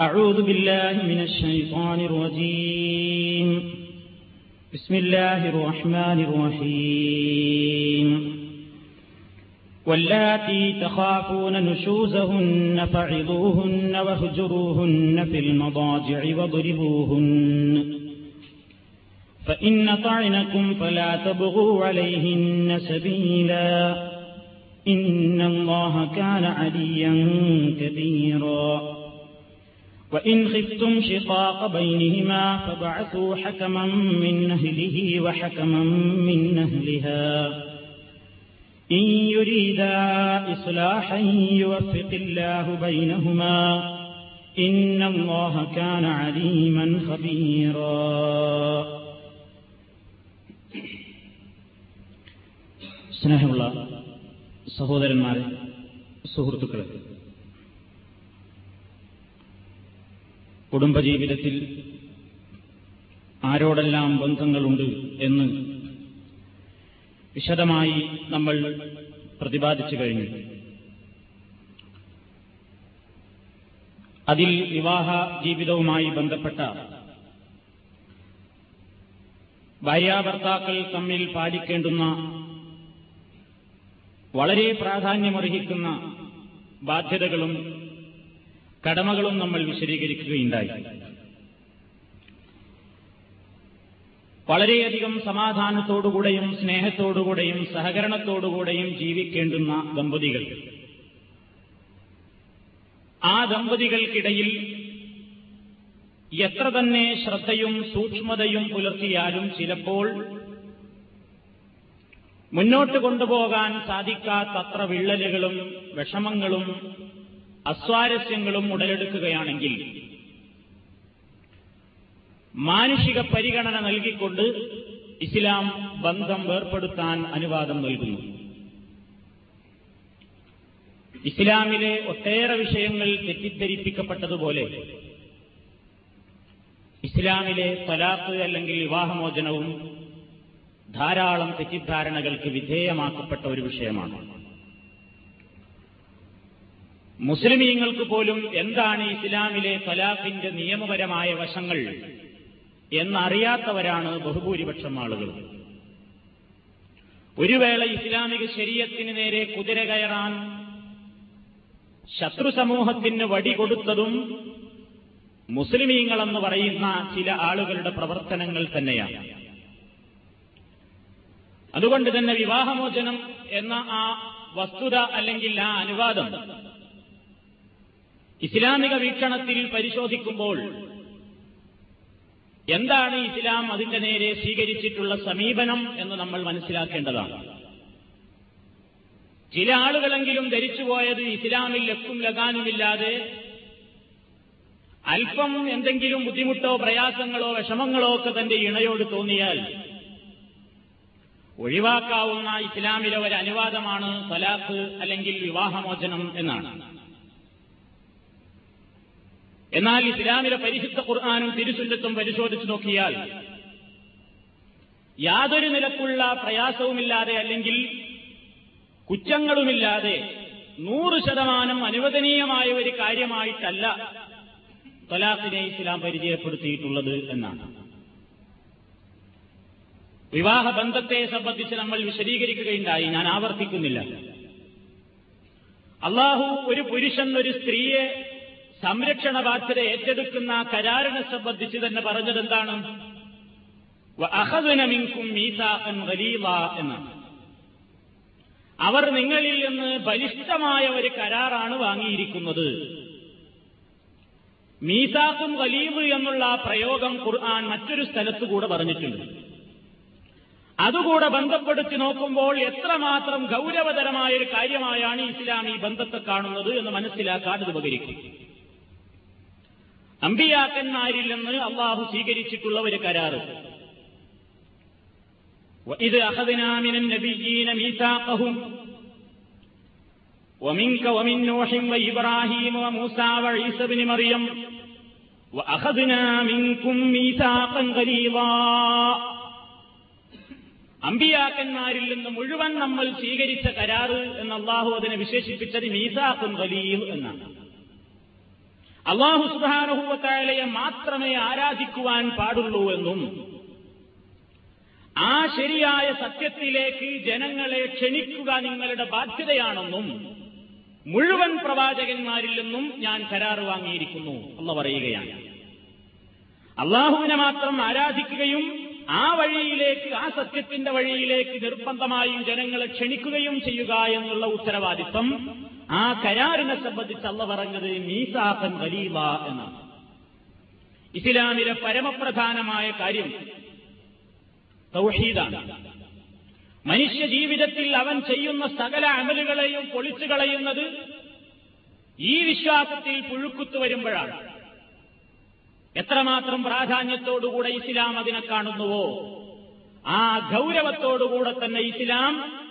أعوذ بالله من الشيطان الرجيم. بسم الله الرحمن الرحيم. واللاتي تخافون نشوزهن فعظوهن واهجروهن في المضاجع واضربوهن. فإن طعنكم فلا تبغوا عليهن سبيلا. إن الله كان عليا كبيرا. وإن خفتم شقاق بينهما فبعثوا حكما من أهله وحكما من أهلها إن يريدا إصلاحا يوفق الله بينهما إن الله كان عليما خبيرا സ്നേഹമുള്ള സഹോദരന്മാരെ സുഹൃത്തുക്കളെ കുടുംബജീവിതത്തിൽ ആരോടെല്ലാം ബന്ധങ്ങളുണ്ട് എന്ന് വിശദമായി നമ്മൾ പ്രതിപാദിച്ചു കഴിഞ്ഞു. അതിൽ വിവാഹ ജീവിതവുമായി ബന്ധപ്പെട്ട ഭാര്യാഭർത്താക്കൾ തമ്മിൽ പാലിക്കേണ്ടുന്ന വളരെ പ്രാധാന്യമർഹിക്കുന്ന ബാധ്യതകളും കടമകളും നമ്മൾ വിശദീകരിക്കുകയുണ്ടായി. വളരെയധികം സമാധാനത്തോടുകൂടെയും സ്നേഹത്തോടുകൂടെയും സഹകരണത്തോടുകൂടെയും ജീവിക്കേണ്ടുന്ന ദമ്പതികൾ. ആ ദമ്പതികൾക്കിടയിൽ എത്ര തന്നെ ശ്രദ്ധയും സൂക്ഷ്മതയും പുലർത്തിയാലും ചിലപ്പോൾ മുന്നോട്ട് കൊണ്ടുപോകാൻ സാധിക്കാത്തത്ര വിള്ളലുകളും വിഷമങ്ങളും അസ്വാരസ്യങ്ങളും ഉടലെടുക്കുകയാണെങ്കിൽ മാനുഷിക പരിഗണന നൽകിക്കൊണ്ട് ഇസ്ലാം ബന്ധം വേർപ്പെടുത്താൻ അനുവാദം നൽകുന്നു. ഇസ്ലാമിലെ ഒട്ടേറെ വിഷയങ്ങൾ തെറ്റിദ്ധരിപ്പിക്കപ്പെട്ടതുപോലെ ഇസ്ലാമിലെ തലാത്ത് അല്ലെങ്കിൽ വിവാഹമോചനവും ധാരാളം തെറ്റിദ്ധാരണകൾക്ക് വിധേയമാക്കപ്പെട്ട ഒരു വിഷയമാണ്. മുസ്ലിമീങ്ങൾക്ക് പോലും എന്താണ് ഇസ്ലാമിലെ തലാഖിന്റെ നിയമപരമായ വശങ്ങൾ എന്നറിയാത്തവരാണ് ബഹുഭൂരിപക്ഷം ആളുകൾ. ഒരു വേള ഇസ്ലാമിക ശരീരത്തിന് നേരെ കുതിര കയറാൻ ശത്രു സമൂഹത്തിന് വടി കൊടുത്തതും മുസ്ലിമീങ്ങളെന്ന് പറയുന്ന ചില ആളുകളുടെ പ്രവർത്തനങ്ങൾ തന്നെയാണ്. അതുകൊണ്ട് തന്നെ വിവാഹമോചനം എന്ന ആ വസ്തുത അല്ലെങ്കിൽ ആ അനുവാദം ഇസ്ലാമിക വീക്ഷണത്തിൽ പരിശോധിക്കുമ്പോൾ എന്താണ് ഇസ്ലാം അതിന്റെ നേരെ സ്വീകരിച്ചിട്ടുള്ള സമീപനം എന്ന് നമ്മൾ മനസ്സിലാക്കേണ്ടതാണ്. ചില ആളുകളെങ്കിലും ധരിച്ചുപോയത് ഇസ്ലാമിൽ ലക്കും ലഗാനുമില്ലാതെ അല്പം എന്തെങ്കിലും ബുദ്ധിമുട്ടോ പ്രയാസങ്ങളോ വിഷമങ്ങളോ ഒക്കെ തന്റെ ഇണയോട് തോന്നിയാൽ ഒഴിവാക്കാവുന്ന ഇസ്ലാമിലെ ഒരു അനുവാദമാണ് തലാഖ് അല്ലെങ്കിൽ വിവാഹമോചനം എന്നാണ്. എന്നാൽ ഇസ്ലാമിലെ പരിശുദ്ധ ഖുർആാനും തിരുസുന്നത്തും പരിശോധിച്ചു നോക്കിയാൽ യാതൊരു നിലക്കുള്ള പ്രയാസവുമില്ലാതെ അല്ലെങ്കിൽ കുറ്റങ്ങളുമില്ലാതെ നൂറ് ശതമാനം അനുവദനീയമായ ഒരു കാര്യമായിട്ടല്ല തലാഖിനെ ഇസ്ലാം പരിചയപ്പെടുത്തിയിട്ടുള്ളത് എന്നാണ്. വിവാഹ ബന്ധത്തെ സംബന്ധിച്ച് നമ്മൾ വിശദീകരിക്കുകയുണ്ടായി. ഞാൻ ആവർത്തിക്കുന്നില്ല. അള്ളാഹു ഒരു പുരുഷൻ ഒരു സ്ത്രീയെ സംരക്ഷണ ബാധ്യത ഏറ്റെടുക്കുന്ന കരാറിനെ സംബന്ധിച്ച് തന്നെ പറഞ്ഞത് എന്താണ് വലീവ എന്നാണ് അവർ നിങ്ങളിൽ നിന്ന് ബലിഷ്ഠമായ ഒരു കരാറാണ് വാങ്ങിയിരിക്കുന്നത്. മീസാഖും വലീവ് എന്നുള്ള പ്രയോഗം ഖുർആൻ മറ്റൊരു സ്ഥലത്തുകൂടെ പറഞ്ഞിട്ടുണ്ട്. അതുകൂടെ ബന്ധപ്പെടുത്തി നോക്കുമ്പോൾ എത്രമാത്രം ഗൗരവതരമായ ഒരു കാര്യമായാണ് ഇസ്ലാം ഈ ബന്ധത്തെ കാണുന്നത് എന്ന് മനസ്സിലാക്കാൻ ഇത് ഉപകരിക്കും. അമ്പിയാക്കന്മാരിൽ നിന്ന് അള്ളാഹു സ്വീകരിച്ചിട്ടുള്ള ഒരു കരാറ് وإذ أخذنا من النبيين ميثاقهم ومنك ومن نوح وإبراهيم وموسى وعيسى بن مريم وأخذنا منكم ميثاقا غليظا അമ്പിയാക്കന്മാരിൽ നിന്ന് മുഴുവൻ നമ്മൾ സ്വീകരിച്ച കരാറ് എന്ന് അള്ളാഹു അതിനെ വിശേഷിപ്പിച്ചത് മീസാഖുൻ ഖലീൽ എന്നാണ് അള്ളാഹു സുബാനുഭവത്തായാലയെ മാത്രമേ ആരാധിക്കുവാൻ പാടുള്ളൂ എന്നും ആ ശരിയായ സത്യത്തിലേക്ക് ജനങ്ങളെ ക്ഷണിക്കുക നിങ്ങളുടെ ബാധ്യതയാണെന്നും മുഴുവൻ പ്രവാചകന്മാരിൽ നിന്നും ഞാൻ കരാർ വാങ്ങിയിരിക്കുന്നു എന്ന് പറയുകയാണ്. അള്ളാഹുവിനെ മാത്രം ആരാധിക്കുകയും ആ വഴിയിലേക്ക് ആ സത്യത്തിന്റെ വഴിയിലേക്ക് നിർബന്ധമായും ജനങ്ങളെ ക്ഷണിക്കുകയും ചെയ്യുക എന്നുള്ള ഉത്തരവാദിത്വം ആ കരാറിനെ സംബന്ധിച്ച് അള്ള പറഞ്ഞത് മീസാഖൻ വലീബ എന്നാണ്. ഇസ്ലാമിലെ പരമപ്രധാനമായ കാര്യം തൗഹീദാണ്. മനുഷ്യ ജീവിതത്തിൽ അവൻ ചെയ്യുന്ന സകല അമലുകളെയും പൊളിച്ചു കളയുന്നത് ഈ വിശ്വാസത്തിൽ പുഴുക്കുത്തു വരുമ്പോഴാണ്. എത്രമാത്രം പ്രാധാന്യത്തോടുകൂടെ ഇസ്ലാം അതിനെ കാണുന്നുവോ? ആ ഗൗരവത്തോടുകൂടെ തന്നെ ഇസ്ലാം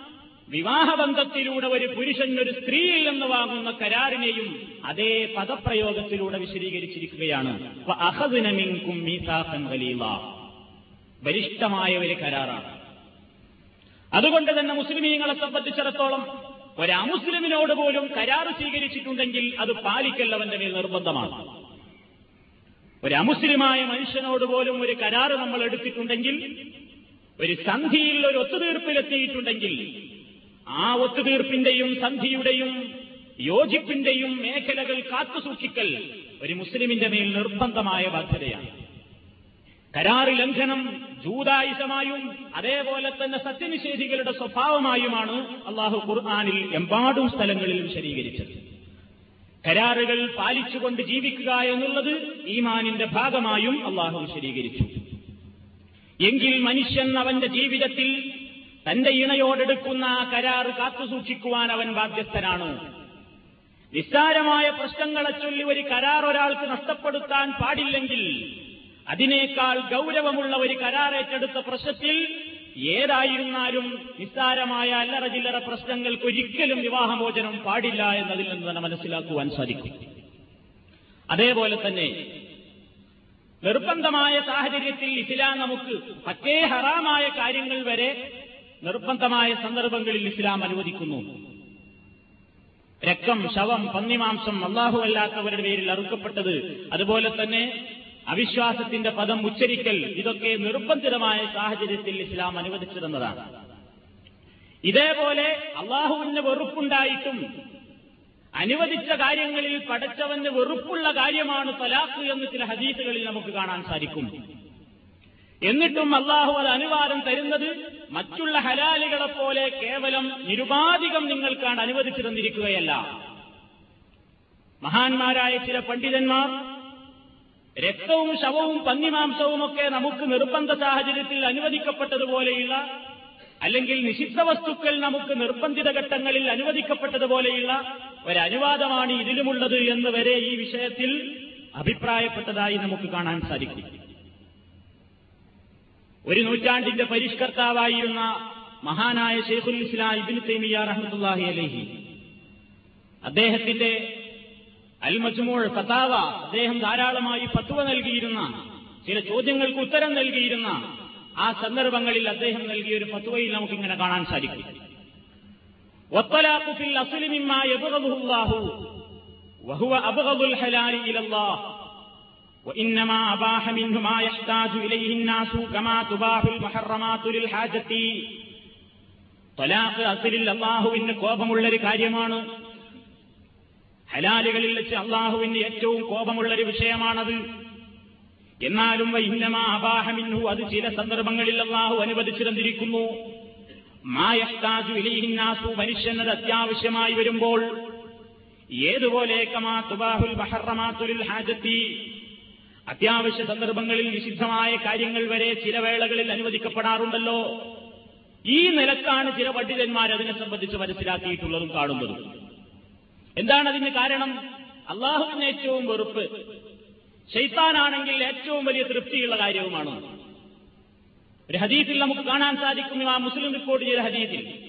വിവാഹബന്ധത്തിലൂടെ ഒരു പുരുഷൻ ഒരു സ്ത്രീയിൽ നിന്ന് വാങ്ങുന്ന കരാറിനെയും അതേ പദപ്രയോഗത്തിലൂടെ വിശദീകരിച്ചിരിക്കുകയാണ്. ബലിഷ്ടമായ ഒരു കരാറാണ്. അതുകൊണ്ട് തന്നെ മുസ്ലിമീങ്ങളെ സംബന്ധിച്ചിടത്തോളം ഒരു അമുസ്ലിമിനോട് പോലും കരാർ സ്വീകരിച്ചിട്ടുണ്ടെങ്കിൽ അത് പാലിക്കൽ അവന്റെ മേൽ നിർബന്ധമാണ്. ഒരു അമുസ്ലിമായ മനുഷ്യനോട് പോലും ഒരു കരാറ് നമ്മൾ എടുത്തിട്ടുണ്ടെങ്കിൽ ഒരു സന്ധിയിൽ ഒരു ഒത്തുതീർപ്പിലെത്തിയിട്ടുണ്ടെങ്കിൽ ആ ഒത്തുതീർപ്പിന്റെയും സന്ധിയുടെയും യോജിപ്പിന്റെയും മേഖലകൾ കാത്തുസൂക്ഷിക്കൽ ഒരു മുസ്ലിമിന്റെ മേൽ നിർബന്ധമായ ബാധ്യതയാണ്. കരാറ് ലംഘനം ജൂതായുസമായും അതേപോലെ തന്നെ സത്യനിഷേധികളുടെ സ്വഭാവമായുമാണ് അള്ളാഹു ഖുർആാനിൽ എമ്പാടും സ്ഥലങ്ങളിൽ വിശദീകരിച്ചത് കരാറുകൾ പാലിച്ചുകൊണ്ട് ജീവിക്കുക എന്നുള്ളത് ഈമാനിന്റെ ഭാഗമായും അള്ളാഹു വിശദീകരിച്ചു എങ്കിൽ മനുഷ്യൻ അവന്റെ ജീവിതത്തിൽ തന്റെ ഇണയോടെടുക്കുന്ന ആ കരാറ് കാത്തുസൂക്ഷിക്കുവാൻ അവൻ ബാധ്യസ്ഥനാണ്? നിസ്സാരമായ പ്രശ്നങ്ങളെ ചൊല്ലി ഒരു കരാർ ഒരാൾക്ക് നഷ്ടപ്പെടുത്താൻ പാടില്ലെങ്കിൽ അതിനേക്കാൾ ഗൗരവമുള്ള ഒരു കരാർ ഏറ്റെടുത്ത പ്രശ്നത്തിൽ ഏതായിരുന്നാലും നിസ്സാരമായ അല്ലറ ചില്ലറ പ്രശ്നങ്ങൾക്ക് ഒരിക്കലും വിവാഹമോചനം പാടില്ല എന്നതിൽ നിന്ന് തന്നെ മനസ്സിലാക്കുവാൻ സാധിക്കും. അതേപോലെ തന്നെ നിർബന്ധമായ സാഹചര്യത്തിൽ ഇസ്ലാം നമുക്ക് മറ്റേ ഹറാമായ കാര്യങ്ങൾ വരെ നിർബന്ധമായ സന്ദർഭങ്ങളിൽ ഇസ്ലാം അനുവദിക്കുന്നു. രക്തം ശവം പന്നിമാംസം അള്ളാഹു അല്ലാത്തവരുടെ പേരിൽ അറുക്കപ്പെട്ടത്. അതുപോലെ തന്നെ അവിശ്വാസത്തിന്റെ പദം ഉച്ചരിക്കൽ ഇതൊക്കെ നിർബന്ധിതമായ സാഹചര്യത്തിൽ ഇസ്ലാം അനുവദിച്ചിരുന്നതാണ് ഇതേപോലെ അള്ളാഹുവിന് വെറുപ്പുണ്ടായിട്ടും അനുവദിച്ച കാര്യങ്ങളിൽ പടച്ചവന് വെറുപ്പുള്ള കാര്യമാണ് തലാഖ് എന്ന് ചില ഹദീസുകളിൽ നമുക്ക് കാണാൻ സാധിക്കും. എന്നിട്ടും അള്ളാഹു അത് അനുവാദം തരുന്നത് മറ്റുള്ള ഹലാലികളെ പോലെ കേവലം നിരുപാധികം നിങ്ങൾക്കാണ് അനുവദിച്ചു തന്നിരിക്കുകയല്ല. മഹാന്മാരായ ചില പണ്ഡിതന്മാർ രക്തവും ശവവും പന്നിമാംസവുമൊക്കെ നമുക്ക് നിർബന്ധ സാഹചര്യത്തിൽ അനുവദിക്കപ്പെട്ടതുപോലെയുള്ള അല്ലെങ്കിൽ നിഷിദ്ധ വസ്തുക്കൾ നമുക്ക് നിർബന്ധിത ഘട്ടങ്ങളിൽ അനുവദിക്കപ്പെട്ടതുപോലെയുള്ള ഒരനുവാദമാണ് ഇതിലുമുള്ളത് എന്ന് വരെ ഈ വിഷയത്തിൽ അഭിപ്രായപ്പെട്ടതായി നമുക്ക് കാണാൻ സാധിക്കും. ഒരു നൂറ്റാണ്ടിന്റെ പരിഷ്കർത്താവായിരുന്ന മഹാനായ ഷെയ്ഖുൽ ഇസ്ലാം ഇബിൻ തൈമിയ റഹ്മത്തുല്ലാഹി അലഹി. അദ്ദേഹത്തിന്റെ അൽ മജ്മൂൾ ഫതാവ അദ്ദേഹം ധാരാളമായി ഫത്വ നൽകിയിരുന്ന ചില ചോദ്യങ്ങൾക്ക് ഉത്തരം നൽകിയിരുന്ന ആ സന്ദർഭങ്ങളിൽ അദ്ദേഹം നൽകിയ ഒരു ഫത്വയിൽ നമുക്കിങ്ങനെ കാണാൻ സാധിക്കും. മിമ്മാ യബ്ഗദുഹു അല്ലാഹു വഹുവ അബ്ഗദുൽ ഹലാലി ഇലല്ലാഹ് وإنما أباح منه ما يحتاج إليه الناس كما تباح المحرمات للحاجة തൊലാഖ് അസിലിൽ അള്ളാഹുവിന് കോപമുള്ളൊരു കാര്യമാണ് ഹലാലുകളിൽ വെച്ച് അള്ളാഹുവിന് ഏറ്റവും കോപമുള്ളൊരു വിഷയമാണത് എന്നാലും ഇന്നമാ അബാഹമിന്നു അത് ചില സന്ദർഭങ്ങളിൽ അള്ളാഹു അനുവദിച്ചു തന്നിരിക്കുന്നു മായഷ്ടാജു ഇലയിന്നാസു മനുഷ്യനത് അത്യാവശ്യമായി വരുമ്പോൾ ഏതുപോലെ കമാ തുബാഹുൽ ബഹറമാത്തുലിൽ ഹാജത്തി അത്യാവശ്യ സന്ദർഭങ്ങളിൽ നിഷിദ്ധമായ കാര്യങ്ങൾ വരെ ചില വേളകളിൽ അനുവദിക്കപ്പെടാറുണ്ടല്ലോ. ഈ നിലക്കാണ് ചില പണ്ഡിതന്മാർ അതിനെ സംബന്ധിച്ച് മനസ്സിലാക്കിയിട്ടുള്ളതും കാണുന്നതും. എന്താണ് അതിന് കാരണം? അള്ളാഹുവിന് ഏറ്റവും വെറുപ്പ്. ഷെയ്ത്താനാണെങ്കിൽ ഏറ്റവും വലിയ തൃപ്തിയുള്ള കാര്യവുമാണ്. ഒരു ഹദീസിൽ നമുക്ക് കാണാൻ സാധിക്കും. ആ മുസ്ലിം റിപ്പോർട്ട് ചെയ്ത ഹദീസിൽ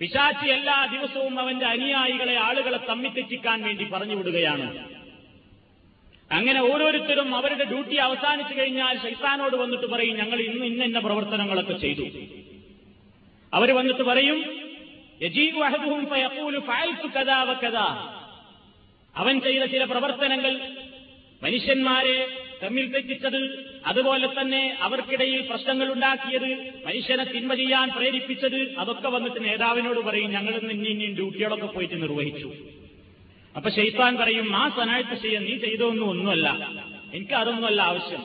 പിശാച്ചി എല്ലാ ദിവസവും അവന്റെ അനുയായികളെ ആളുകളെ തമ്മിത്തെറ്റിക്കാൻ വേണ്ടി പറഞ്ഞു വിടുകയാണ്. അങ്ങനെ ഓരോരുത്തരും അവരുടെ ഡ്യൂട്ടി അവസാനിച്ചു കഴിഞ്ഞാൽ ശൈത്താനോട് വന്നിട്ട് പറയും ഞങ്ങൾ ഇന്ന് ഇന്ന ഇന്ന പ്രവർത്തനങ്ങളൊക്കെ ചെയ്തു. അവർ വന്നിട്ട് പറയും അവൻ ചെയ്ത ചില പ്രവർത്തനങ്ങൾ മനുഷ്യന്മാരെ തമ്മിൽ തെറ്റിച്ചത് അതുപോലെ തന്നെ അവർക്കിടയിൽ പ്രശ്നങ്ങൾ ഉണ്ടാക്കിയത് മനുഷ്യനെ തിന്മ ചെയ്യാൻ പ്രേരിപ്പിച്ചത് അതൊക്കെ വന്നിട്ട് നേതാവിനോട് പറയും ഞങ്ങൾ ഇനി ഇനി ഡ്യൂട്ടികളൊക്കെ പോയിട്ട് നിർവഹിച്ചു. അപ്പൊ ഷെയ്ത്താൻ പറയും ആ സനായത്ത് ചെയ്യാൻ നീ ചെയ്തൊന്നും ഒന്നുമല്ല. എനിക്ക് അതൊന്നുമല്ല ആവശ്യം.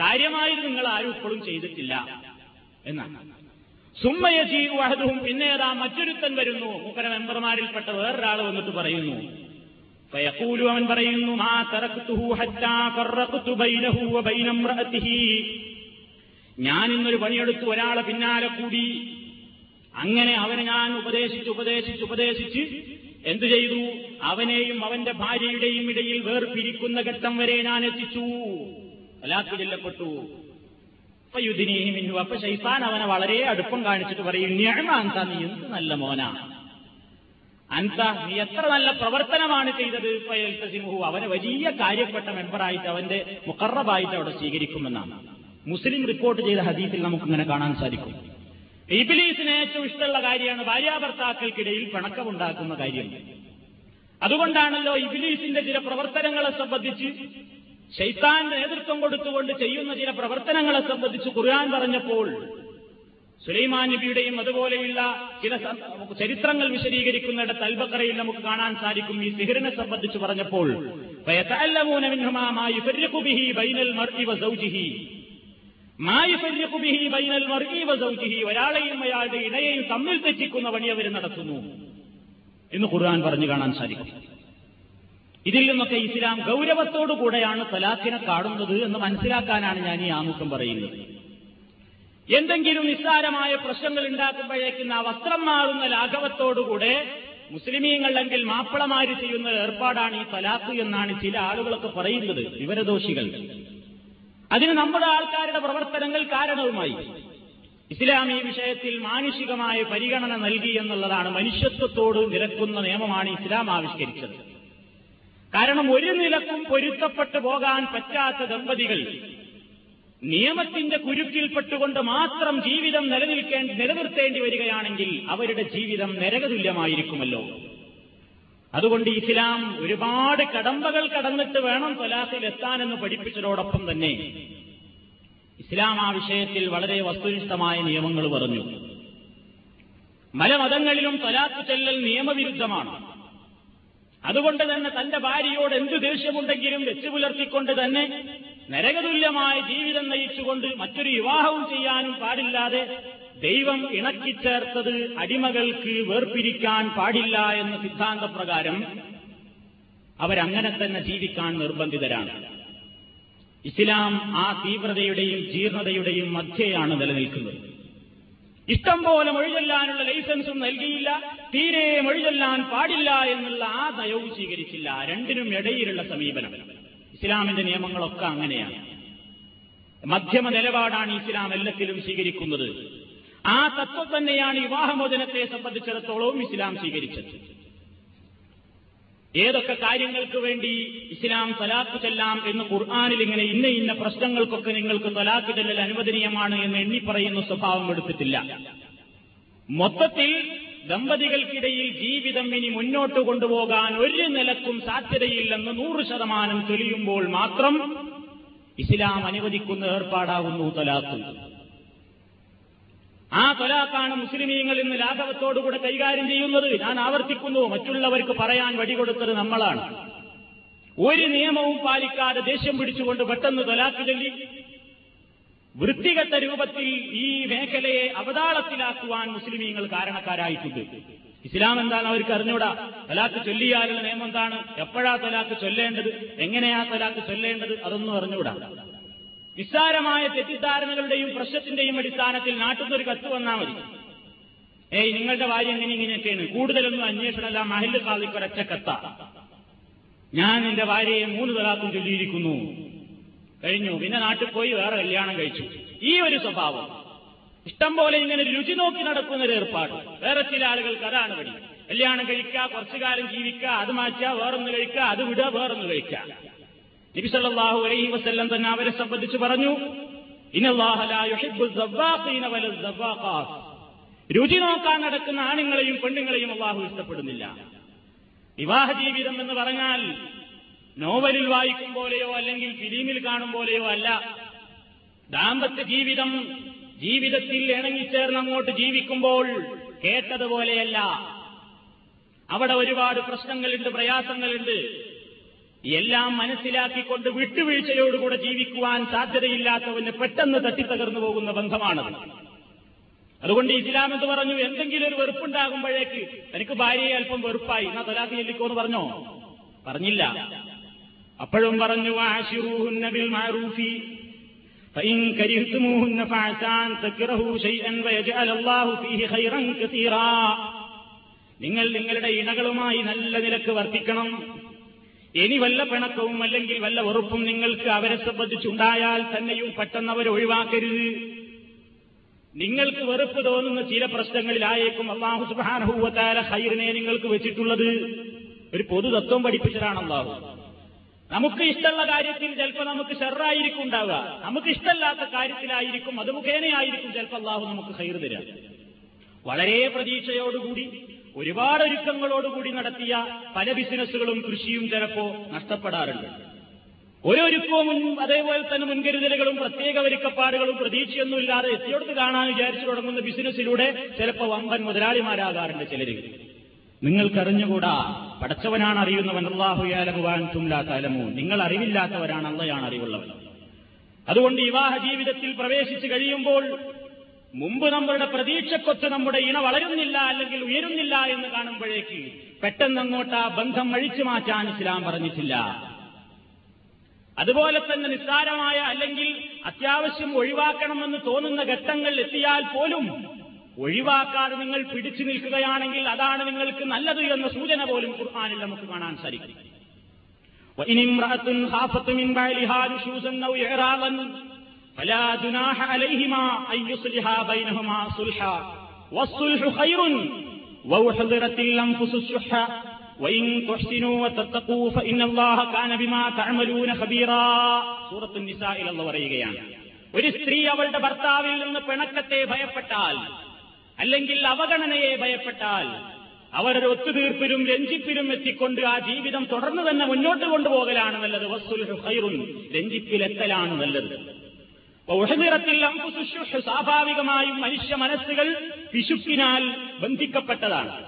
കാര്യമായി നിങ്ങൾ ആരും ഇപ്പോഴും ചെയ്തിട്ടില്ല. എന്നാണ്. സുമ്മയ വഹദും പിന്നെ ഏതാ? മറ്റൊരുത്തൻ വരുന്നു. മൂപ്പര മെമ്പർമാരിൽപ്പെട്ട വേറൊരാൾ വന്നിട്ട് പറയുന്നു. ഫയഖൂലു അവൻ പറയുന്നു മാ ഹത്താ ഫറഖ്തു ബൈനഹു ഞാൻ ഇന്നൊരു പണിയെടുത്തു ഒരാളെ പിന്നാലെ കൂടി. അങ്ങനെ അവനെ ഞാൻ ഉപദേശിച്ച് ഉപദേശിച്ച് ഉപദേശിച്ച് എന്തു ചെയ്തു? അവനെയും അവന്റെ ഭാര്യയുടെയും ഇടയിൽ വേർപിരിക്കുന്ന ഘട്ടം വരെ ഞാൻ എത്തിച്ചു. അലാക്ക് ചെല്ലപ്പെട്ടു. അപ്പൊ യുദിനീഹി മിന്നു അപ്പൊ ഷൈത്താൻ അവനെ വളരെ അടുപ്പം കാണിച്ചിട്ട് പറയും ഞാൻ അന്ത നീ എന്ത് നല്ല മോനാ? അന്ത നീ എത്ര നല്ല പ്രവർത്തനമാണ് ചെയ്തത്? സിംഹു അവനെ വലിയ കാര്യപ്പെട്ട മെമ്പറായിട്ട് അവന്റെ മുക്കറബായിട്ട് അവിടെ സ്വീകരിക്കുമെന്നാണ്. മുസ്ലിം റിപ്പോർട്ട് ചെയ്ത ഹദീസിൽ നമുക്ക് ഇങ്ങനെ കാണാൻ സാധിക്കും. ഇബിലീസിന് ഏറ്റവും ഇഷ്ടമുള്ള കാര്യമാണ് ഭാര്യാഭർത്താക്കൾക്കിടയിൽ പിണക്കമുണ്ടാക്കുന്ന കാര്യം. അതുകൊണ്ടാണല്ലോ ഇബിലീസിന്റെ ചില പ്രവർത്തനങ്ങളെ സംബന്ധിച്ച് ഷെയ്ത്താൻ നേതൃത്വം കൊടുത്തുകൊണ്ട് ചെയ്യുന്ന ചില പ്രവർത്തനങ്ങളെ സംബന്ധിച്ച് ഖുർആൻ പറഞ്ഞപ്പോൾ സുലൈമാൻ നബിയുടെയും അതുപോലെയുള്ള ചില ചരിത്രങ്ങൾ വിശദീകരിക്കുന്നിടത്ത് അൽബക്കറയിൽ നമുക്ക് കാണാൻ സാധിക്കും ഈ സിഹിറിനെ സംബന്ധിച്ച് പറഞ്ഞപ്പോൾ ഒരാളെയും അയാളുടെ ഇണയെയും തമ്മിൽ തെറ്റിക്കുന്ന പണി അവർ നടത്തുന്നു എന്ന് ഖുർആൻ പറഞ്ഞു കാണാൻ സാധിക്കും. ഇതിൽ നിന്നൊക്കെ ഇസ്ലാം ഗൗരവത്തോടുകൂടെയാണ് തലാഖിനെ കാണുന്നത് എന്ന് മനസ്സിലാക്കാനാണ് ഞാൻ ഈ ആമുഖം പറയുന്നത്. എന്തെങ്കിലും നിസ്സാരമായ പ്രശ്നങ്ങൾ ഉണ്ടാക്കുമ്പോഴേക്കും ആ വസ്ത്രം മാറുന്ന ലാഘവത്തോടുകൂടെ മുസ്ലിമീങ്ങളെങ്കിൽ മാപ്പിളമാര് ചെയ്യുന്ന ഏർപ്പാടാണ് ഈ തലാഖ് എന്നാണ് ചില ആളുകളൊക്കെ പറയുന്നത് വിവരദോഷികൾ. അതിന് നമ്മുടെ ആൾക്കാരുടെ പ്രവർത്തനങ്ങൾ കാരണവുമായി. ഇസ്ലാം ഈ വിഷയത്തിൽ മാനുഷികമായ പരിഗണന നൽകി എന്നുള്ളതാണ് മനുഷ്യത്വത്തോട് നിരക്കുന്ന നിയമമാണ് ഇസ്ലാം ആവിഷ്കരിച്ചത്. കാരണം ഒരു നിലക്കും പൊരുത്തപ്പെട്ടു പോകാൻ പറ്റാത്ത ദമ്പതികൾ നിയമത്തിന്റെ കുരുക്കിൽപ്പെട്ടുകൊണ്ട് മാത്രം ജീവിതം നിലനിൽക്കേണ്ടി നിലനിർത്തേണ്ടി വരികയാണെങ്കിൽ അവരുടെ ജീവിതം നരകതുല്യമായിരിക്കുമല്ലോ. അതുകൊണ്ട് ഇസ്ലാം ഒരുപാട് കടമ്പകൾ കടന്നിട്ട് വേണം തൊലാസിലെത്താൻ എത്താനെന്ന് പഠിപ്പിച്ചതോടൊപ്പം തന്നെ. ഇസ്ലാം ആ വിഷയത്തിൽ വളരെ വസ്തുനിഷ്ഠമായ നിയമങ്ങൾ പറഞ്ഞു. മലമതങ്ങളിലും തലാത്ത് ചെല്ലൽ നിയമവിരുദ്ധമാണ്. അതുകൊണ്ട് തന്നെ തന്റെ ഭാര്യയോട് എന്തു ദേഷ്യമുണ്ടെങ്കിലും വെച്ചു പുലർത്തിക്കൊണ്ട് തന്നെ നരകതുല്യമായ ജീവിതം നയിച്ചുകൊണ്ട് മറ്റൊരു വിവാഹവും ചെയ്യാനും പാടില്ലാതെ ദൈവം ഇണക്കിച്ചേർത്തത് അടിമകൾക്ക് വേർപിരിക്കാൻ പാടില്ല എന്ന സിദ്ധാന്തപ്രകാരം അവരങ്ങനെ തന്നെ ജീവിക്കാൻ നിർബന്ധിതരാണ്. ഇസ്ലാം ആ തീവ്രതയുടെയും ജീർണതയുടെയും മധ്യയാണ് നിലനിൽക്കുന്നത്. ഇഷ്ടം പോലെ മൊഴിചൊല്ലാനുള്ള ലൈസൻസും നൽകിയില്ല തീരെ മൊഴിചൊല്ലാൻ പാടില്ല എന്നുള്ള ആ നയവും സ്വീകരിച്ചില്ല. രണ്ടിനും ഇടയിലുള്ള സമീപനം. ഇസ്ലാമിന്റെ നിയമങ്ങളൊക്കെ അങ്ങനെയാണ്. മധ്യമ നിലപാടാണ് ഇസ്ലാം എല്ലാത്തിലും സ്വീകരിക്കുന്നത്. ആ തത്വം തന്നെയാണ് വിവാഹമോചനത്തെ സംബന്ധിച്ചിടത്തോളവും ഇസ്ലാം സ്വീകരിച്ചത്. ഏതൊക്കെ കാര്യങ്ങൾക്ക് വേണ്ടി ഇസ്ലാം തലാക്ക് ചെല്ലാം എന്ന് ഖുർആാനിൽ ഇങ്ങനെ ഇന്ന ഇന്ന പ്രശ്നങ്ങൾക്കൊക്കെ നിങ്ങൾക്ക് തലാക്ക് ചെല്ലൽ അനുവദനീയമാണ് എന്ന് എണ്ണി പറയുന്ന സ്വഭാവം എടുത്തിട്ടില്ല. മൊത്തത്തിൽ ദമ്പതികൾക്കിടയിൽ ജീവിതം ഇനി മുന്നോട്ട് കൊണ്ടുപോകാൻ ഒരു നിലക്കും സാധ്യതയില്ലെന്ന് നൂറ് ശതമാനം തെളിയുമ്പോൾ മാത്രം ഇസ്ലാം അനുവദിക്കുന്ന ഏർപ്പാടാകുന്നു തലാഖ്. ആ തൊലാക്കാണ് മുസ്ലിമീങ്ങൾ ഇന്ന് ലാഘവത്തോടുകൂടെ കൈകാര്യം ചെയ്യുന്നത്. ഞാൻ ആവർത്തിക്കുന്നു മറ്റുള്ളവർക്ക് പറയാൻ വഴി കൊടുത്തത് നമ്മളാണ്. ഒരു നിയമവും പാലിക്കാതെ ദേഷ്യം പിടിച്ചുകൊണ്ട് പെട്ടെന്ന് തൊലാക്ക് ചൊല്ലി. വൃത്തികെട്ട രൂപത്തിൽ ഈ മേഖലയെ അവതാളത്തിലാക്കുവാൻ മുസ്ലിമീങ്ങൾ കാരണക്കാരായിട്ടുണ്ട്. ഇസ്ലാം എന്താണ് അവർക്ക് അറിഞ്ഞൂടാ? തലാക്ക് ചൊല്ലിയാലുള്ള നിയമം എന്താണ്? എപ്പോഴാ തലാക്ക് ചൊല്ലേണ്ടത്? എങ്ങനെയാ തലാക്ക് ചൊല്ലേണ്ടത്? അതൊന്നും അറിഞ്ഞൂടാ. നിസ്സാരമായ തെറ്റിദ്ധാരണകളുടെയും പ്രശ്നത്തിന്റെയും അടിസ്ഥാനത്തിൽ നാട്ടുന്നൊരു കത്ത് വന്നാൽ മതി. ഏയ് നിങ്ങളുടെ ഭാര്യ എങ്ങനെ ഇങ്ങനെയൊക്കെയാണ്. കൂടുതലൊന്നും അന്വേഷണമല്ല. മഹല്ല് സാധിക്കൊരച്ച കത്ത. ഞാൻ എന്റെ ഭാര്യയെ മൂന്ന് തലാത്തും ചൊല്ലിയിരിക്കുന്നു. കഴിഞ്ഞു. പിന്നെ നാട്ടിൽ പോയി വേറെ കല്യാണം കഴിച്ചു. ഈ ഒരു സ്വഭാവം. ഇഷ്ടം പോലെ ഇങ്ങനെ രുചി നോക്കി നടക്കുന്ന ഒരു ഏർപ്പാട്. വേറെ ചില ആളുകൾക്ക് അതാണ് വഴി കല്യാണം കഴിക്കുക കുറച്ചു കാലം ജീവിക്കുക അത് മാറ്റുക വേറൊന്ന് കഴിക്കുക അത് വിടുക വേറൊന്ന് കഴിക്കുക. നബിസല്ലാഹു അലൈഹി വസ്ല്ലം തന്നെ അവരെ സംബന്ധിച്ച് പറഞ്ഞു രുചി നോക്കാൻ നടക്കുന്ന ആണുങ്ങളെയും പെണ്ണുങ്ങളെയും അള്ളാഹു ഇഷ്ടപ്പെടുന്നില്ല. വിവാഹ ജീവിതം എന്ന് പറഞ്ഞാൽ നോവലിൽ വായിക്കും പോലെയോ അല്ലെങ്കിൽ ഫിലിമിൽ കാണും പോലെയോ അല്ല. ദാമ്പത്യ ജീവിതം ജീവിതത്തിൽ ഇണങ്ങിച്ചേർന്ന് അങ്ങോട്ട് ജീവിക്കുമ്പോൾ കേട്ടതുപോലെയല്ല. അവിടെ ഒരുപാട് പ്രശ്നങ്ങളുണ്ട് പ്രയാസങ്ങളുണ്ട്. എല്ലാം മനസ്സിലാക്കിക്കൊണ്ട് വിട്ടുവീഴ്ചയോടുകൂടെ ജീവിക്കുവാൻ സാധ്യതയില്ലാത്തവന് പെട്ടെന്ന് തട്ടിത്തകർന്നു പോകുന്ന ബന്ധമാണത് അതുകൊണ്ട് ഇസ്ലാം എന്ന് പറഞ്ഞു എന്തെങ്കിലും ഒരു വെറുപ്പുണ്ടാകുമ്പോഴേക്ക് എനിക്ക് ഭാര്യയെ അല്പം വെറുപ്പായി എന്നാ തൊലാഖ് ചെല്ലിക്കോ എന്ന് പറഞ്ഞോ പറഞ്ഞില്ല അപ്പോഴും പറഞ്ഞു ആശിറൂഹുന്നബിൽ മാറൂഫി فإن كرهتموهن فعسى أن تكرهوا شيئا ويجعل الله فيه خيرا كثيرا നിങ്ങൾ നിങ്ങളുടെ ഇണകളുമായി നല്ല നിലക്ക് വർത്തിക്കണം ഇനി വല്ല പിണക്കവും അല്ലെങ്കിൽ വല്ല വെറുപ്പും നിങ്ങൾക്ക് അവരെ സംബന്ധിച്ചുണ്ടായാൽ തന്നെയും പെട്ടെന്ന് അവരെ ഒഴിവാക്കരുത്. നിങ്ങൾക്ക് വെറുപ്പ് തോന്നുന്ന ചില പ്രശ്നങ്ങളിലായേക്കും അള്ളാഹു സുബാനഹൂവത്താര ഹൈറിനെ നിങ്ങൾക്ക് വെച്ചിട്ടുള്ളത്. ഒരു പൊതുതത്വം പഠിപ്പിച്ചതാണ് അള്ളാഹു. നമുക്ക് ഇഷ്ടമുള്ള കാര്യത്തിൽ ചിലപ്പോൾ നമുക്ക് ഷെറായിരിക്കും ഉണ്ടാവുക. നമുക്ക് ഇഷ്ടമല്ലാത്ത കാര്യത്തിലായിരിക്കും അത് മുഖേനയായിരിക്കും ചിലപ്പോൾ അള്ളാഹു നമുക്ക് ഹൈർ തരാം. വളരെ പ്രതീക്ഷയോടുകൂടി ഒരുപാട് ഒരുക്കങ്ങളോടുകൂടി നടത്തിയ പല ബിസിനസ്സുകളും കൃഷിയും ചിലപ്പോ നഷ്ടപ്പെടാറുണ്ട്. ഓരോരുക്കവും അതേപോലെ തന്നെ മുൻകരുതലുകളും പ്രത്യേക ഒരുക്കപ്പാടുകളും പ്രതീക്ഷയൊന്നുമില്ലാതെ എത്തിയോടത്ത് കാണാൻ വിചാരിച്ചു തുടങ്ങുന്ന ബിസിനസ്സിലൂടെ ചിലപ്പോൾ വമ്പൻ മുതലാളിമാരാകാറുണ്ട് ചിലര്. നിങ്ങൾക്കറിഞ്ഞുകൂടാ പടച്ചവനാണ് അറിയുന്നവൻ. അള്ളാഹുയാലമുവാൻ തുംലാ തലമു നിങ്ങൾ അറിവില്ലാത്തവരാണ് അള്ളയാണ് അറിവുള്ളവൻ. അതുകൊണ്ട് വിവാഹ ജീവിതത്തിൽ പ്രവേശിച്ചു കഴിയുമ്പോൾ മുമ്പ് നമ്മളുടെ പ്രതീക്ഷക്കൊത്ത് നമ്മുടെ ഇണ വളരുന്നില്ല അല്ലെങ്കിൽ ഉയരുന്നില്ല എന്ന് കാണുമ്പോഴേക്ക് പെട്ടെന്ന് അങ്ങോട്ട് ആ ബന്ധം അഴിച്ചു മാറ്റാൻ ഇസ്ലാം പറഞ്ഞിട്ടില്ല. അതുപോലെ തന്നെ നിസ്സാരമായ അല്ലെങ്കിൽ അത്യാവശ്യം ഒഴിവാക്കണമെന്ന് തോന്നുന്ന ഘട്ടങ്ങൾ എത്തിയാൽ പോലും ഒഴിവാക്കാതെ നിങ്ങൾ പിടിച്ചു നിൽക്കുകയാണെങ്കിൽ അതാണ് നിങ്ങൾക്ക് നല്ലത് എന്ന സൂചന പോലും ഖുർആാനിൽ നമുക്ക് കാണാൻ സാധിക്കും. പറയുകയാണ്. ഒരു സ്ത്രീ അവളുടെ ഭർത്താവിൽ നിന്ന് പിണക്കത്തെ ഭയപ്പെട്ടാൽ അല്ലെങ്കിൽ അവഗണനയെ ഭയപ്പെട്ടാൽ അവരുടെ ഒത്തുതീർപ്പിലും രഞ്ജിപ്പിലും എത്തിക്കൊണ്ട് ആ ജീവിതം തുടർന്ന് തന്നെ മുന്നോട്ട് കൊണ്ടുപോകലാണ് നല്ലത്. വസ്സുൽഹു ഖൈറുൻ രഞ്ജിപ്പിലെത്തലാണ് നല്ലത്. സ്വാഭാവികമായും മനുഷ്യ മനസ്സുകൾ പിശുക്കിനാൽ ബന്ധിക്കപ്പെട്ടതാണ്.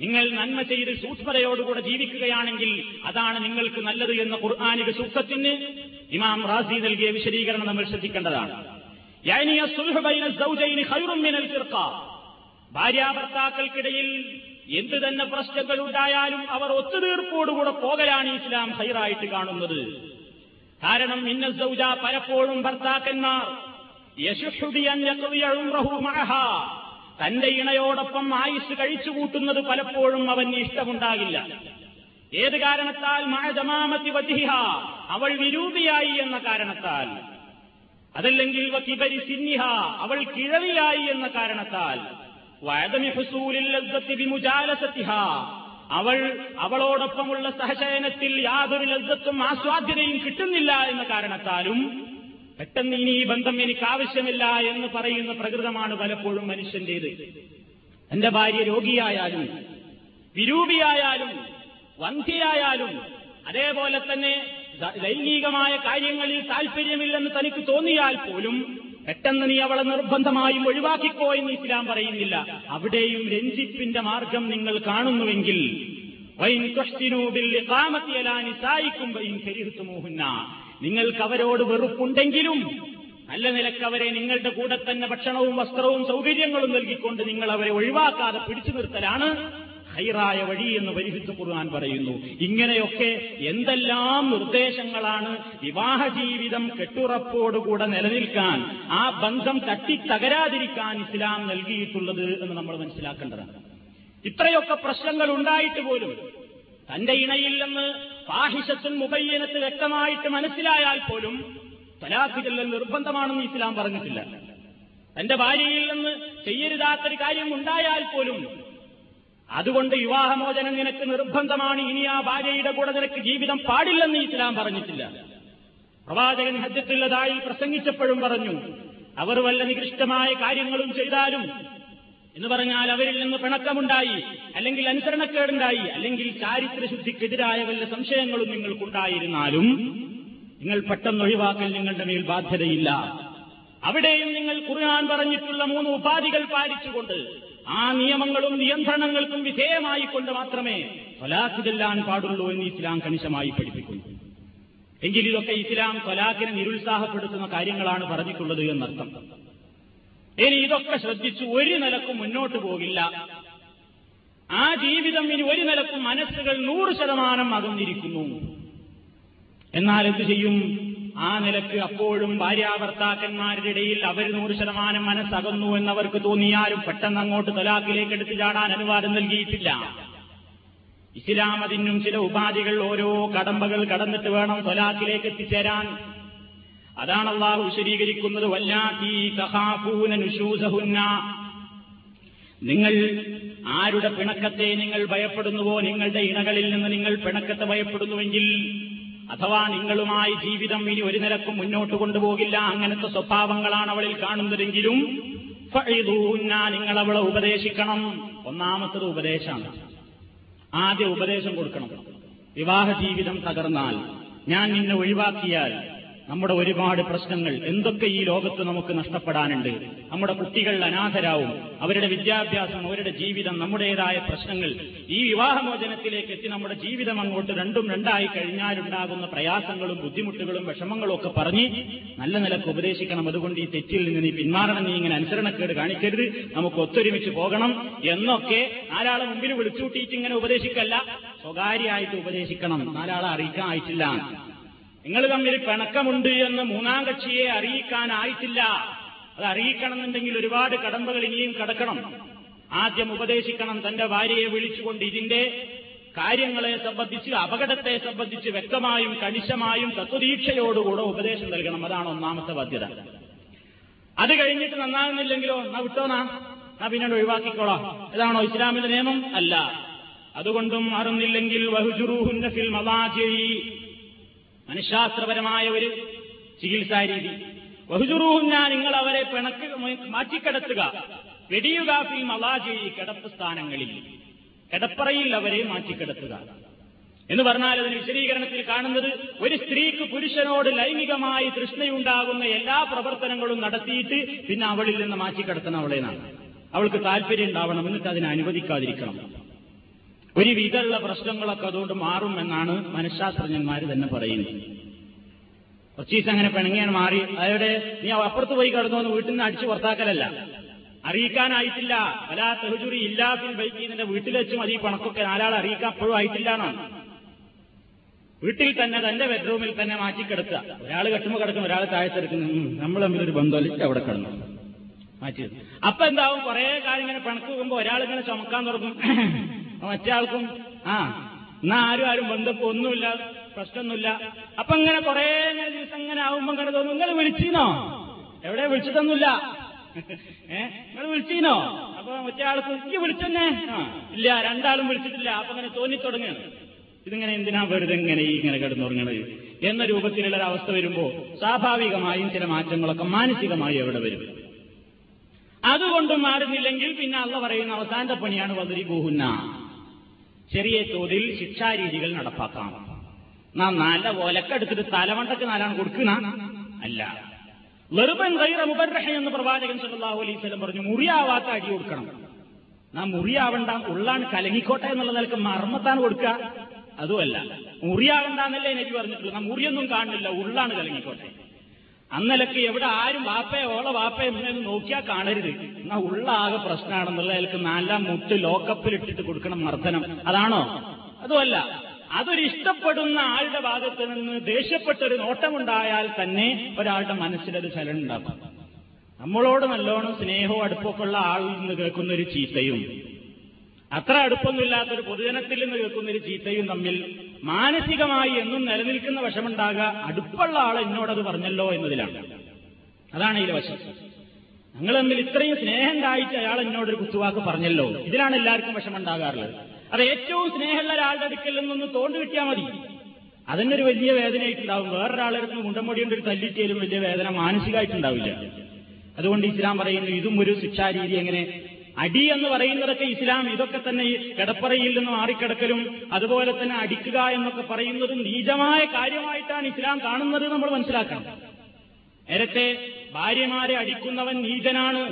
നിങ്ങൾ നന്മ ചെയ്ത് സൂക്ഷ്മതയോടുകൂടെ ജീവിക്കുകയാണെങ്കിൽ അതാണ് നിങ്ങൾക്ക് നല്ലത് എന്ന ഖുർആാനിക സൂക്തത്തിന് ഇമാം റാസി നൽകിയ വിശദീകരണം നമ്മൾ ശ്രദ്ധിക്കേണ്ടതാണ്. ഭാര്യാഭർത്താക്കൾക്കിടയിൽ എന്ത് തന്നെ പ്രശ്നങ്ങൾ ഉണ്ടായാലും അവർ ഒത്തുതീർപ്പോടുകൂടെ പോകലാണ് ഇസ്ലാം ഹൈറായിട്ട് കാണുന്നത്. കാരണം ഇന്ന സൗജ പലപ്പോഴും ഭർത്താക്കന്മാർ തന്റെ ഇണയോടൊപ്പം ആയുസ് കഴിച്ചു കൂട്ടുന്നത് പലപ്പോഴും അവന് ഇഷ്ടമുണ്ടാകില്ല. ഏത് കാരണത്താൽ മഴജമാമത്തി വധിഹ അവൾ വിരൂപിയായി എന്ന കാരണത്താൽ? അതല്ലെങ്കിൽ വക്കിബരി സിന്നിഹ അവൾ കിഴവിയായി എന്ന കാരണത്താൽ? വയതമി ഹുസൂലിൽ വിമുജാലസത്തിഹ അവൾ അവളോടൊപ്പമുള്ള സഹശയനത്തിൽ യാതൊരു ലബ്ധത്വം ആസ്വാദ്യതയും കിട്ടുന്നില്ല എന്ന കാരണത്താലും പെട്ടെന്ന് ഇനി ഈ ബന്ധം എനിക്ക് ആവശ്യമില്ല എന്ന് പറയുന്ന പ്രകൃതമാണ് പലപ്പോഴും മനുഷ്യന്റേത്. എന്റെ ഭാര്യ രോഗിയായാലും വിരൂപിയായാലും വന്ധ്യയായാലും അതേപോലെ തന്നെ ലൈംഗികമായ കാര്യങ്ങളിൽ താൽപ്പര്യമില്ലെന്ന് തനിക്ക് തോന്നിയാൽ പോലും പെട്ടെന്ന് നീ അവളെ നിർബന്ധമായും ഒഴിവാക്കിക്കോ എന്ന് ഇസ്ലാം പറയുന്നില്ല. അവിടെയും രഞ്ജിപ്പിന്റെ മാർഗം നിങ്ങൾ കാണുന്നുവെങ്കിൽ നിങ്ങൾക്ക് അവരോട് വെറുപ്പുണ്ടെങ്കിലും നല്ല നിലയ്ക്ക് അവരെ നിങ്ങളുടെ കൂടെ തന്നെ ഭക്ഷണവും വസ്ത്രവും സൗകര്യങ്ങളും നൽകിക്കൊണ്ട് നിങ്ങൾ അവരെ ഒഴിവാക്കാതെ പിടിച്ചു നിർത്തലാണ്. ഹൈറായ വഴി എന്ന് പരിശുദ്ധ ഖുർആൻ പറയുന്നു. ഇങ്ങനെയൊക്കെ എന്തെല്ലാം നിർദ്ദേശങ്ങളാണ് വിവാഹ ജീവിതം കെട്ടുറപ്പോടുകൂടെ നിലനിൽക്കാൻ ആ ബന്ധം തട്ടിത്തകരാതിരിക്കാൻ ഇസ്ലാം നൽകിയിട്ടുള്ളത് എന്ന് നമ്മൾ മനസ്സിലാക്കേണ്ടതാണ്. ഇത്രയൊക്കെ പ്രശ്നങ്ങൾ ഉണ്ടായിട്ട് പോലും തന്റെ ഇണയിൽ നിന്ന് പാഹിഷത്തും മുബയ്യനത്ത് വ്യക്തമായിട്ട് മനസ്സിലായാൽ പോലും തലാഖ് ചെല്ലൽ നിർബന്ധമാണെന്ന് ഇസ്ലാം പറഞ്ഞിട്ടില്ല. തന്റെ ഭാര്യയിൽ നിന്ന് ചെയ്യരുതാത്തൊരു കാര്യം ഉണ്ടായാൽ പോലും അതുകൊണ്ട് വിവാഹമോചനം നിനക്ക് നിർബന്ധമാണ്. ഇനി ആ ഭാര്യയുടെ കൂടെ നിനക്ക് ജീവിതം പാടില്ലെന്ന് ഇസ്ലാം പറഞ്ഞിട്ടില്ല. പ്രവാചകൻ ഹജ്ജത്തുള്ളതായി പ്രസംഗിച്ചപ്പോഴും പറഞ്ഞു അവർ വല്ല നികൃഷ്ടമായ കാര്യങ്ങളും ചെയ്താലും എന്ന് പറഞ്ഞാൽ അവരിൽ നിന്ന് പിണക്കമുണ്ടായി അല്ലെങ്കിൽ അനുസരണക്കേടുണ്ടായി അല്ലെങ്കിൽ ചാരിത്രശുദ്ധിക്കെതിരായ വല്ല സംശയങ്ങളും നിങ്ങൾക്കുണ്ടായിരുന്നാലും നിങ്ങൾ പെട്ടെന്ന് ഒഴിവാക്കൽ നിങ്ങളുടെ മേൽ ബാധ്യതയില്ല. അവിടെയും നിങ്ങൾ ഖുർആൻ പറഞ്ഞിട്ടുള്ള മൂന്ന് ഉപാധികൾ പാലിച്ചുകൊണ്ട് ആ നിയമങ്ങളും നിയന്ത്രണങ്ങൾക്കും വിധേയമായിക്കൊണ്ട് മാത്രമേ തൊലാഖ് ചെല്ലാൻ പാടുള്ളൂ എന്ന് ഇസ്ലാം കണിശമായി പഠിപ്പിക്കുന്നു. എങ്കിൽ ഇതൊക്കെ ഇസ്ലാം തൊലാഖിനെ നിരുത്സാഹപ്പെടുത്തുന്ന കാര്യങ്ങളാണ് പറഞ്ഞിട്ടുള്ളത് എന്നർത്ഥം. ഇനി ഇതൊക്കെ ശ്രദ്ധിച്ചു ഒരു നിലക്കും മുന്നോട്ട് പോകില്ല. ആ ജീവിതം ഇനി ഒരു നിലക്കും മനസ്സുകൾ നൂറ് ശതമാനം അകന്നിരിക്കുന്നു. എന്നാൽ എന്ത് ചെയ്യും? ആ നിലയ്ക്ക് അപ്പോഴും ഭാര്യാഭർത്താക്കന്മാരുടെ ഇടയിൽ അവർ നൂറ് ശതമാനം മനസ്സകന്നു എന്നവർക്ക് തോന്നിയാലും പെട്ടെന്ന് അങ്ങോട്ട് തലാഖിലേക്ക് എടുത്തു ചാടാൻ അനുവാദം നൽകിയിട്ടില്ല. ഇസ്ലാം അതിനും ചില ഉപാധികൾ ഓരോ കടമ്പകൾ കടന്നിട്ട് വേണം തൊലാഖിലേക്ക് എത്തിച്ചേരാൻ. അതാണ് അള്ളാഹു വിശദീകരിക്കുന്നത് നിങ്ങൾ ആരുടെ പിണക്കത്തെ നിങ്ങൾ ഭയപ്പെടുന്നുവോ? നിങ്ങളുടെ ഇണകളിൽ നിന്ന് നിങ്ങൾ പിണക്കത്തെ ഭയപ്പെടുന്നുവെങ്കിൽ അഥവാ നിങ്ങളുമായി ജീവിതം ഇനി ഒരു നിലക്കും മുന്നോട്ട് കൊണ്ടുപോകില്ല അങ്ങനത്തെ സ്വഭാവങ്ങളാണ് അവളിൽ കാണുന്നതെങ്കിലും നിങ്ങൾ അവളെ ഉപദേശിക്കണം. ഒന്നാമത്തത് ഉപദേശമാണ് ആദ്യ ഉപദേശം കൊടുക്കണം. വിവാഹ ജീവിതം തകർന്നാൽ ഞാൻ നിന്നെ ഒഴിവാക്കിയാൽ നമ്മുടെ ഒരുപാട് പ്രശ്നങ്ങൾ എന്തൊക്കെ ഈ ലോകത്ത് നമുക്ക് നഷ്ടപ്പെടാനുണ്ട്? നമ്മുടെ കുട്ടികൾ അനാഥരാവും. അവരുടെ വിദ്യാഭ്യാസം അവരുടെ ജീവിതം നമ്മുടേതായ പ്രശ്നങ്ങൾ. ഈ വിവാഹമോചനത്തിലേക്ക് എത്തി നമ്മുടെ ജീവിതം അങ്ങോട്ട് രണ്ടും രണ്ടായി കഴിഞ്ഞാലുണ്ടാകുന്ന പ്രയാസങ്ങളും ബുദ്ധിമുട്ടുകളും വിഷമങ്ങളും ഒക്കെ പറഞ്ഞ് നല്ല നിലയ്ക്ക് ഉപദേശിക്കണം. അതുകൊണ്ട് ഈ തെറ്റിൽ നിന്ന് നീ പിന്മാറണം. നീ ഇങ്ങനെ അനുസരണക്കേട് കാണിക്കരുത്. നമുക്ക് ഒത്തൊരുമിച്ച് പോകണം എന്നൊക്കെ നാലാളെ മുമ്പിൽ വിളിച്ചുകൂട്ടിയിട്ട് ഇങ്ങനെ ഉപദേശിക്കല്ല. സ്വകാര്യമായിട്ട് ഉപദേശിക്കണം. നാലാളെ അറിയിക്കാൻ ആയിട്ടില്ല. നിങ്ങൾ തമ്മിൽ പിണക്കമുണ്ട് എന്ന് മൂന്നാം കക്ഷിയെ അറിയിക്കാനായിട്ടില്ല. അത് അറിയിക്കണമെന്നുണ്ടെങ്കിൽ ഒരുപാട് കടമ്പകൾ ഇനിയും കടക്കണം. ആദ്യം ഉപദേശിക്കണം തന്റെ ഭാര്യയെ വിളിച്ചുകൊണ്ട് ഇതിന്റെ കാര്യങ്ങളെ സംബന്ധിച്ച് അപകടത്തെ സംബന്ധിച്ച് വ്യക്തമായും കണിശമായും തത്വദീക്ഷയോടുകൂടെ ഉപദേശം നൽകണം. അതാണ് ഒന്നാമത്തെ ബാധ്യത. അത് കഴിഞ്ഞിട്ട് നന്നാകുന്നില്ലെങ്കിലോ? എന്നാ വിട്ടോനാ നാ പിന്നീട് ഒഴിവാക്കിക്കോളാം. ഇതാണോ ഇസ്ലാമിന്റെ നിയമം? അല്ല. അതുകൊണ്ടും അറിഞ്ഞില്ലെങ്കിൽ വഹുജുറൂഹുന്ന ഫിൽ മവാജി. മനഃശാസ്ത്രപരമായ ഒരു ചികിത്സാ രീതി ഞാൻ നിങ്ങൾ അവരെ പിണക്ക് മാറ്റിക്കിടത്തുക. വെടിയുക ഫിൽ മവാജി കിടപ്പ് സ്ഥാനങ്ങളിൽ. കിടപ്പറയിൽ അവരെ മാറ്റിക്കിടത്തുക. എന്ന് പറഞ്ഞാൽ അതിന് വിശദീകരണത്തിൽ കാണുന്നത് ഒരു സ്ത്രീക്ക് പുരുഷനോട് ലൈംഗികമായി തൃഷ്ണയുണ്ടാകുന്ന എല്ലാ പ്രവർത്തനങ്ങളും നടത്തിയിട്ട് പിന്നെ അവളിൽ നിന്ന് മാറ്റിക്കിടത്തണം അവളെന്നാണ് അവൾക്ക് താല്പര്യം ഉണ്ടാവണം. എന്നിട്ട് അതിനെ അനുവദിക്കാതിരിക്കണം. ഒരു വിധമുള്ള പ്രശ്നങ്ങളൊക്കെ അതുകൊണ്ട് മാറും എന്നാണ് മനഃശാസ്ത്രജ്ഞന്മാർ തന്നെ പറയുന്നത്. കൊച്ചീസ് അങ്ങനെ പിണങ്ങിയാണ് മാറി. അവരുടെ നീ അപ്പുറത്ത് പോയി കിടന്നു വീട്ടിൽ നിന്ന് അടിച്ചു പുറത്താക്കലല്ല. അറിയിക്കാനായിട്ടില്ല. പല തെഹുചുറി ഇല്ലാത്തിൽ ബൈക്കി നിന്റെ വീട്ടിൽ വെച്ച് മതി പണക്കൊക്കെ. നാലാൾ അറിയിക്കാൻ അപ്പോഴും ആയിട്ടില്ല എന്നാണ് വീട്ടിൽ തന്നെ തന്റെ ബെഡ്റൂമിൽ തന്നെ മാറ്റി കിടക്കുക. ഒരാൾ കെട്ടുമ്പോൾ കിടക്കും ഒരാൾ താഴ്ത്തെടുക്കുന്നു നമ്മൾ തമ്മിൽ ഒരു ബന്ധമല്ല അവിടെ കിടന്നു. മാറ്റി. അപ്പൊ എന്താവും? കുറെ കാലം ഇങ്ങനെ പിണക്ക് ഒരാൾ ഇങ്ങനെ ചുമക്കാൻ തുടങ്ങും. മറ്റേ ആൾക്കും ആ എന്നാ ആരും ആരും ബന്ധപ്പോ ഒന്നുമില്ല പ്രശ്നമൊന്നുമില്ല. അപ്പൊ ഇങ്ങനെ കുറെ ദിവസം ഇങ്ങനെ ആവുമ്പോ ഇങ്ങനെ തോന്നും നിങ്ങൾ വിളിച്ചിരുന്നോ എവിടെ? വിളിച്ചിട്ടൊന്നുമില്ല. ഏ നിങ്ങൾ വിളിച്ചീനോ അപ്പൊ മറ്റേ ആൾക്ക് കുക്കി വിളിച്ചെന്നെ ഇല്ല രണ്ടാളും വിളിച്ചിട്ടില്ല. അപ്പൊ അങ്ങനെ തോന്നി തുടങ്ങുകയാണ് ഇതിങ്ങനെ എന്തിനാ വെറുതെ ഇങ്ങനെ ഈ ഇങ്ങനെ കിടന്നുറങ്ങണത്? എന്ന രൂപത്തിലുള്ള ഒരു അവസ്ഥ വരുമ്പോ സ്വാഭാവികമായും ചില മാറ്റങ്ങളൊക്കെ മാനസികമായി എവിടെ വരും. അതുകൊണ്ടും മാറുന്നില്ലെങ്കിൽ പിന്നെ അള്ള പറയുന്ന അവസാനത്തെ പണിയാണ് വതിരി ബൂഹുന്ന ചെറിയ തോതിൽ ശിക്ഷാരീതികൾ നടപ്പാക്കാം. നാം നല്ല ഒലക്കെടുത്തിട്ട് തലവണ്ടക്ക് നാലാണ് കൊടുക്കുന്ന അല്ല. വെറുപൻ ഗൈറ മുബർഹ എന്ന് പ്രവാചകൻ സല്ലല്ലാഹു അലൈഹി സ്വലം പറഞ്ഞു മുറിയാവാത്ത അടി കൊടുക്കണം. നാം മുറിയാവണ്ട ഉള്ളാണ് കലങ്ങിക്കോട്ടെ എന്നുള്ള നിലയ്ക്ക് മർമ്മത്താണ് കൊടുക്കുക അതുമല്ല മുറിയാവണ്ടെന്നല്ലേ എനിക്ക് പറഞ്ഞിട്ടുള്ളൂ. നാം മുറിയൊന്നും കാണുന്നില്ല ഉള്ളാണ് കലങ്ങിക്കോട്ടെ. അന്നലക്ക് എവിടെ ആരും വാപ്പേ ഓള വാപ്പയെ എന്നൊന്ന് നോക്കിയാൽ കാണരുത്. എന്നാ ഉള്ള ആകെ പ്രശ്നമാണെന്നുള്ള അയാൾക്ക് നാലാം മുട്ട് ലോക്കപ്പിലിട്ടിട്ട് കൊടുക്കണം മർദ്ദനം. അതാണോ? അതുമല്ല അതൊരു ഇഷ്ടപ്പെടുന്ന ആളുടെ ഭാഗത്ത് നിന്ന് ദേഷ്യപ്പെട്ടൊരു നോട്ടമുണ്ടായാൽ തന്നെ ഒരാളുടെ മനസ്സിലത് ചലനം ഉണ്ടാകും നമ്മളോട് നല്ലോണം സ്നേഹവും അടുപ്പമൊക്കെ ഉള്ള ആളിൽ നിന്ന് കേൾക്കുന്ന ഒരു ചീത്തയും അത്ര അടുപ്പൊന്നുമില്ലാത്തൊരു പൊതുജനത്തിൽ നിന്ന് കേൾക്കുന്ന ഒരു ചീത്തയും തമ്മിൽ മാനസികമായി എന്നും നിലനിൽക്കുന്ന വശമുണ്ടാകുക അടുപ്പുള്ള ആൾ എന്നോടത് പറഞ്ഞല്ലോ എന്നതിലാണ്. അതാണ് ഇതിലെ വശം. ഞങ്ങൾ തമ്മിൽ ഇത്രയും സ്നേഹം ഉണ്ടായിട്ട് അയാൾ എന്നോടൊരു കുത്തുവാക്ക് പറഞ്ഞല്ലോ. ഇതിലാണ് എല്ലാവർക്കും വിഷമുണ്ടാകാറുള്ളത് അത് ഏറ്റവും സ്നേഹമുള്ള ഒരാളുടെ അടുക്കൽ നിന്നൊന്ന് തോണ്ടു കിട്ടിയാൽ മതി. അതിനൊരു വലിയ വേദനയായിട്ടുണ്ടാവും. വേറൊരാളെടുത്ത് മുണ്ടമൊടി കൊണ്ട് ഒരു തല്ലിട്ടേലും വലിയ വേദന മാനസികമായിട്ടുണ്ടാവില്ല. അതുകൊണ്ട് ഇസ്ലാം പറയുന്നു ഇതും ഒരു ശിക്ഷാരീതി എങ്ങനെ അടി എന്ന് പറയുന്നതൊക്കെ ഇസ്ലാം. ഇതൊക്കെ തന്നെ കിടപ്പറയിൽ നിന്ന് മാറിക്കിടക്കലും അതുപോലെ തന്നെ അടിക്കുക എന്നൊക്കെ പറയുന്നതും നീചമായ കാര്യമായിട്ടാണ് ഇസ്ലാം കാണുന്നത് നമ്മൾ മനസ്സിലാക്കണം. നേരത്തെ ഭാര്യമാരെ അടിക്കുന്നവൻ നീചനാണ്.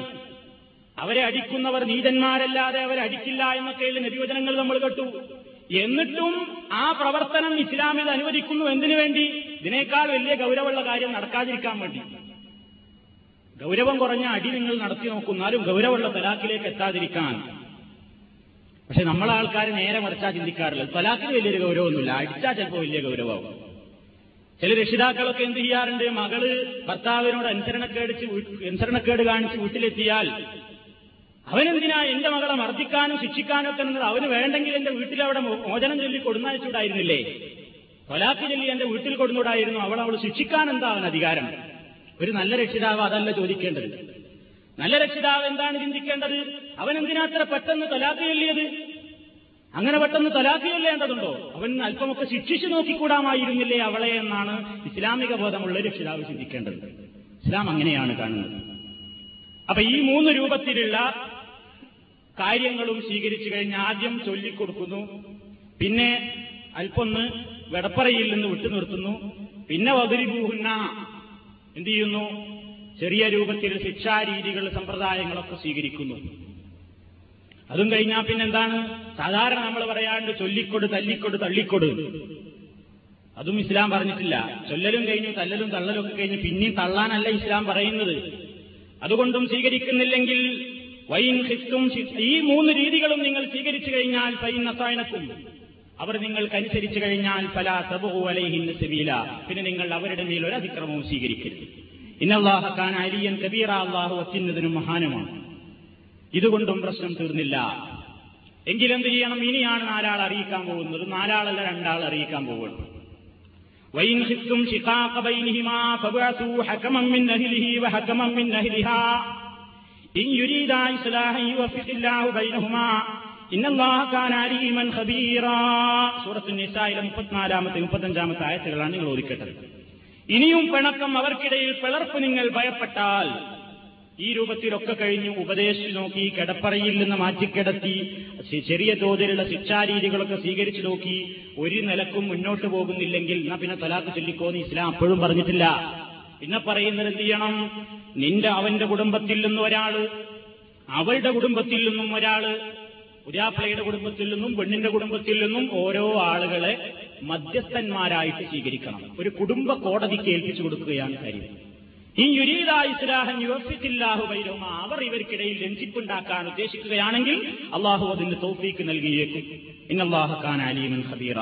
അവരെ അടിക്കുന്നവർ നീചന്മാരല്ലാതെ അവരെ അടിക്കില്ല എന്നൊക്കെയുള്ള നിര്യോജനങ്ങൾ നമ്മൾ കേട്ടു. എന്നിട്ടും ആ പ്രവർത്തനം ഇസ്ലാമിൽ അനുവദിക്കുന്നു എന്തിനു വേണ്ടി? ഇതിനേക്കാൾ വലിയ ഗൗരവമുള്ള കാര്യം നടക്കാതിരിക്കാൻ വേണ്ടി. ഗൗരവം കുറഞ്ഞ അടി നിങ്ങൾ നടത്തി നോക്കുന്നാലും ഗൗരവമുള്ള തലാക്കിലേക്ക് എത്താതിരിക്കാൻ. പക്ഷെ നമ്മളെ ആൾക്കാർ നേരെ മറിച്ചാ ചിന്തിക്കാറില്ല. തലാക്കിന് വലിയൊരു ഗൗരവമൊന്നുമില്ല. അടിച്ചാൽ ചിലപ്പോൾ വലിയ ഗൗരവമാവും. ചില രക്ഷിതാക്കളൊക്കെ എന്ത് ചെയ്യാറുണ്ട്? മകൾ ഭർത്താവിനോട് അനുസരണക്കേട് അനുസരണക്കേട് കാണിച്ച് വീട്ടിലെത്തിയാൽ അവനെന്തിനാ എന്റെ മകളെ മർദ്ദിക്കാനും ശിക്ഷിക്കാനും ഒക്കെ എന്നത് അവന് വേണ്ടെങ്കിൽ എന്റെ വീട്ടിൽ അവിടെ മോചനം ചൊല്ലി കൊടുന്നയച്ചുകൂടായിരുന്നില്ലേ തൊലാക്ക് ചൊല്ലി എന്റെ വീട്ടിൽ കൊടുന്നുകൂടായിരുന്നു അവൾ അവൾ ശിക്ഷിക്കാൻ എന്താ അവൻ അധികാരം? ഒരു നല്ല രക്ഷിതാവ് അതല്ല ചോദിക്കേണ്ടത്. നല്ല രക്ഷിതാവ് എന്താണ് ചിന്തിക്കേണ്ടത്? അവൻ എന്തിനാ അത്ര പെട്ടെന്ന് തൊലാക്ക് ചൊല്ലിയത്? അങ്ങനെ പെട്ടെന്ന് തൊലാക്ക് ചൊല്ലേണ്ടതുണ്ടോ? അവൻ അല്പമൊക്കെ ശിക്ഷിച്ചു നോക്കിക്കൂടാമായിരുന്നില്ലേ അവളെ എന്നാണ് ഇസ്ലാമിക ബോധമുള്ള രക്ഷിതാവ് ചിന്തിക്കേണ്ടത്. ഇസ്ലാം അങ്ങനെയാണ് കാണുന്നത്. അപ്പൊ ഈ മൂന്ന് രൂപത്തിലുള്ള കാര്യങ്ങളും സ്വീകരിച്ചു കഴിഞ്ഞ് ആദ്യം ചൊല്ലിക്കൊടുക്കുന്നു. പിന്നെ അല്പൊന്ന് വെടപ്പറയിൽ നിന്ന് വിട്ടുനിർത്തുന്നു. പിന്നെ വകുരിബൂഹുന്ന എന്ത് ചെയ്യുന്നു ചെറിയ രൂപത്തിൽ ശിക്ഷാരീതികൾ സമ്പ്രദായങ്ങളൊക്കെ സ്വീകരിക്കുന്നു. അതും കഴിഞ്ഞാൽ പിന്നെന്താണ്? സാധാരണ നമ്മൾ പറയാണ്ട് ചൊല്ലിക്കൊടു തല്ലിക്കൊടു തള്ളിക്കൊട്. അതും ഇസ്ലാം പറഞ്ഞിട്ടില്ല. ചൊല്ലലും കഴിഞ്ഞു തല്ലലും തള്ളലും ഒക്കെ കഴിഞ്ഞ് പിന്നെയും തള്ളാനല്ല ഇസ്ലാം പറയുന്നത്. അതുകൊണ്ടും സ്വീകരിക്കുന്നില്ലെങ്കിൽ വൈൻ ഹിസ്തും ഈ മൂന്ന് രീതികളും നിങ്ങൾ സ്വീകരിച്ചു കഴിഞ്ഞാൽ പൈൻ നസായനക്കും അവർ നിങ്ങൾക്കനുസരിച്ചു കഴിഞ്ഞാൽ ഫല തബു അലൈഹിന് സെബീല പിന്നെ നിങ്ങൾ അവരുടെ മേൽ ഒരു അതിക്രമവും സ്വീകരിക്കരുത് ഇന്നല്ലാഹക്കാൻ അലിയൻ കബീറ അള്ളാഹു അത്യുന്നതിനും മഹാനുമാണ് ഇതുകൊണ്ടും പ്രശ്നം തീർന്നില്ല എങ്കിലെന്ത് ചെയ്യണം ഇനിയാണ് നാലാൾ അറിയിക്കാൻ പോകുന്നത് നാലാളല്ല രണ്ടാൾ അറിയിക്കാൻ പോകുന്നത് وإن خفتم شقاق بينهما فابعثوا حكما من أهله وحكما من أهلها إن يريدا إصلاحا يوفق الله بينهما സൂറത്തു നിസായിലെ മുപ്പത്തിനാലാമത്തെ മുപ്പത്തഞ്ചാമത്തെ ആയത്തുകളാണ് നിങ്ങൾ ഒരുക്കേണ്ടത് ഇനിയും പിണക്കം അവർക്കിടയിൽ പിളർപ്പ് നിങ്ങൾ ഭയപ്പെട്ടാൽ ഈ രൂപത്തിലൊക്കെ കഴിഞ്ഞു ഉപദേശിച്ചു നോക്കി കിടപ്പറയിൽ നിന്ന് മാറ്റിക്കിടത്തി ചെറിയ തോതിലുള്ള ശിക്ഷാരീതികളൊക്കെ സ്വീകരിച്ചു നോക്കി ഒരു നിലക്കും മുന്നോട്ട് പോകുന്നില്ലെങ്കിൽ എന്നാ പിന്നെ തലാക്ക് ചൊല്ലിക്കോന്ന് ഇസ്ലാം അപ്പോഴും പറഞ്ഞിട്ടില്ല. പിന്നെ പറയുന്നത് എന്ത് ചെയ്യണം? നിന്റെ അവന്റെ കുടുംബത്തിൽ നിന്നും ഒരാൾ അവളുടെ കുടുംബത്തിൽ നിന്നും ഒരാൾ ഉരാപ്ലയുടെ കുടുംബത്തിൽ നിന്നും പെണ്ണിന്റെ കുടുംബത്തിൽ നിന്നും ഓരോ ആളുകളെ മധ്യസ്ഥന്മാരായിട്ട് സ്വീകരിക്കണം. ഒരു കുടുംബ കോടതിക്ക് ഏൽപ്പിച്ചു കൊടുക്കുകയാണ് കാര്യം. ഈ യുരീദ ഇസ്ലാഹൻ യുവസിച്ചില്ലാഹു വൈരോമ അവർ ഇവർക്കിടയിൽ രഞ്ജിപ്പുണ്ടാക്കാൻ ഉദ്ദേശിക്കുകയാണെങ്കിൽ അള്ളാഹു അതിന് തോഫീക്ക് നൽകിയേക്കും. ഇന്നല്ലാഹു ഖാൻ അലീമൻ ഖബീറ.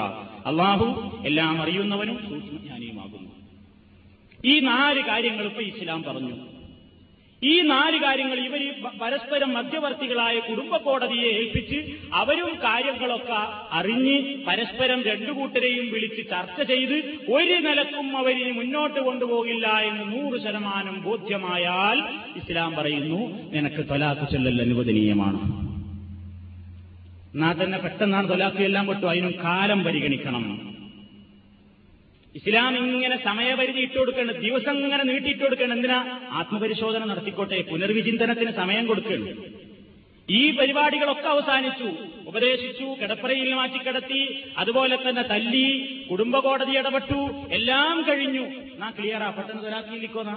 അള്ളാഹു എല്ലാം അറിയുന്നവനും സൂക്ഷ്മജ്ഞാനിയുമാകുന്നു. ഈ നാല് കാര്യങ്ങൾ ഇപ്പൊ ഇസ്ലാം പറഞ്ഞു. ഈ നാല് കാര്യങ്ങൾ ഇവർ പരസ്പരം മധ്യവർത്തികളായ കുടുംബ കോടതിയെ ഏൽപ്പിച്ച് അവരും കാര്യങ്ങളൊക്കെ അറിഞ്ഞ് പരസ്പരം രണ്ടു കൂട്ടരെയും വിളിച്ച് ചർച്ച ചെയ്ത് ഒരു നിലക്കും അവരിനി മുന്നോട്ട് കൊണ്ടുപോകില്ല എന്ന് നൂറ് ശതമാനം ബോധ്യമായാൽ ഇസ്ലാം പറയുന്നു നിനക്ക് തൊലാക്ക് ചൊല്ലൽ അനുവദനീയമാണ്. എന്നാൽ തന്നെ പെട്ടെന്നാണ് തൊലാക്ക് എല്ലാം പെട്ടു അതിനും കാലം പരിഗണിക്കണം. ഇസ്ലാം ഇങ്ങനെ സമയപരിധി ഇട്ട് കൊടുക്കണം ദിവസം ഇങ്ങനെ നീട്ടിയിട്ട് എന്തിനാ? ആത്മപരിശോധന നടത്തിക്കോട്ടെ പുനർവിചിന്തനത്തിന് സമയം കൊടുക്കണം ഈ പരിപാടികളൊക്കെ അവസാനിച്ചു. ഉപദേശിച്ചു കിടപ്പറയിൽ മാറ്റിക്കിടത്തി അതുപോലെ തന്നെ തല്ലി കുടുംബകോടതി ഇടപെട്ടു എല്ലാം കഴിഞ്ഞു. നാ ക്ലിയറാ പെട്ടെന്ന് തൊലാക്കിയില്ലിക്കോന്നാ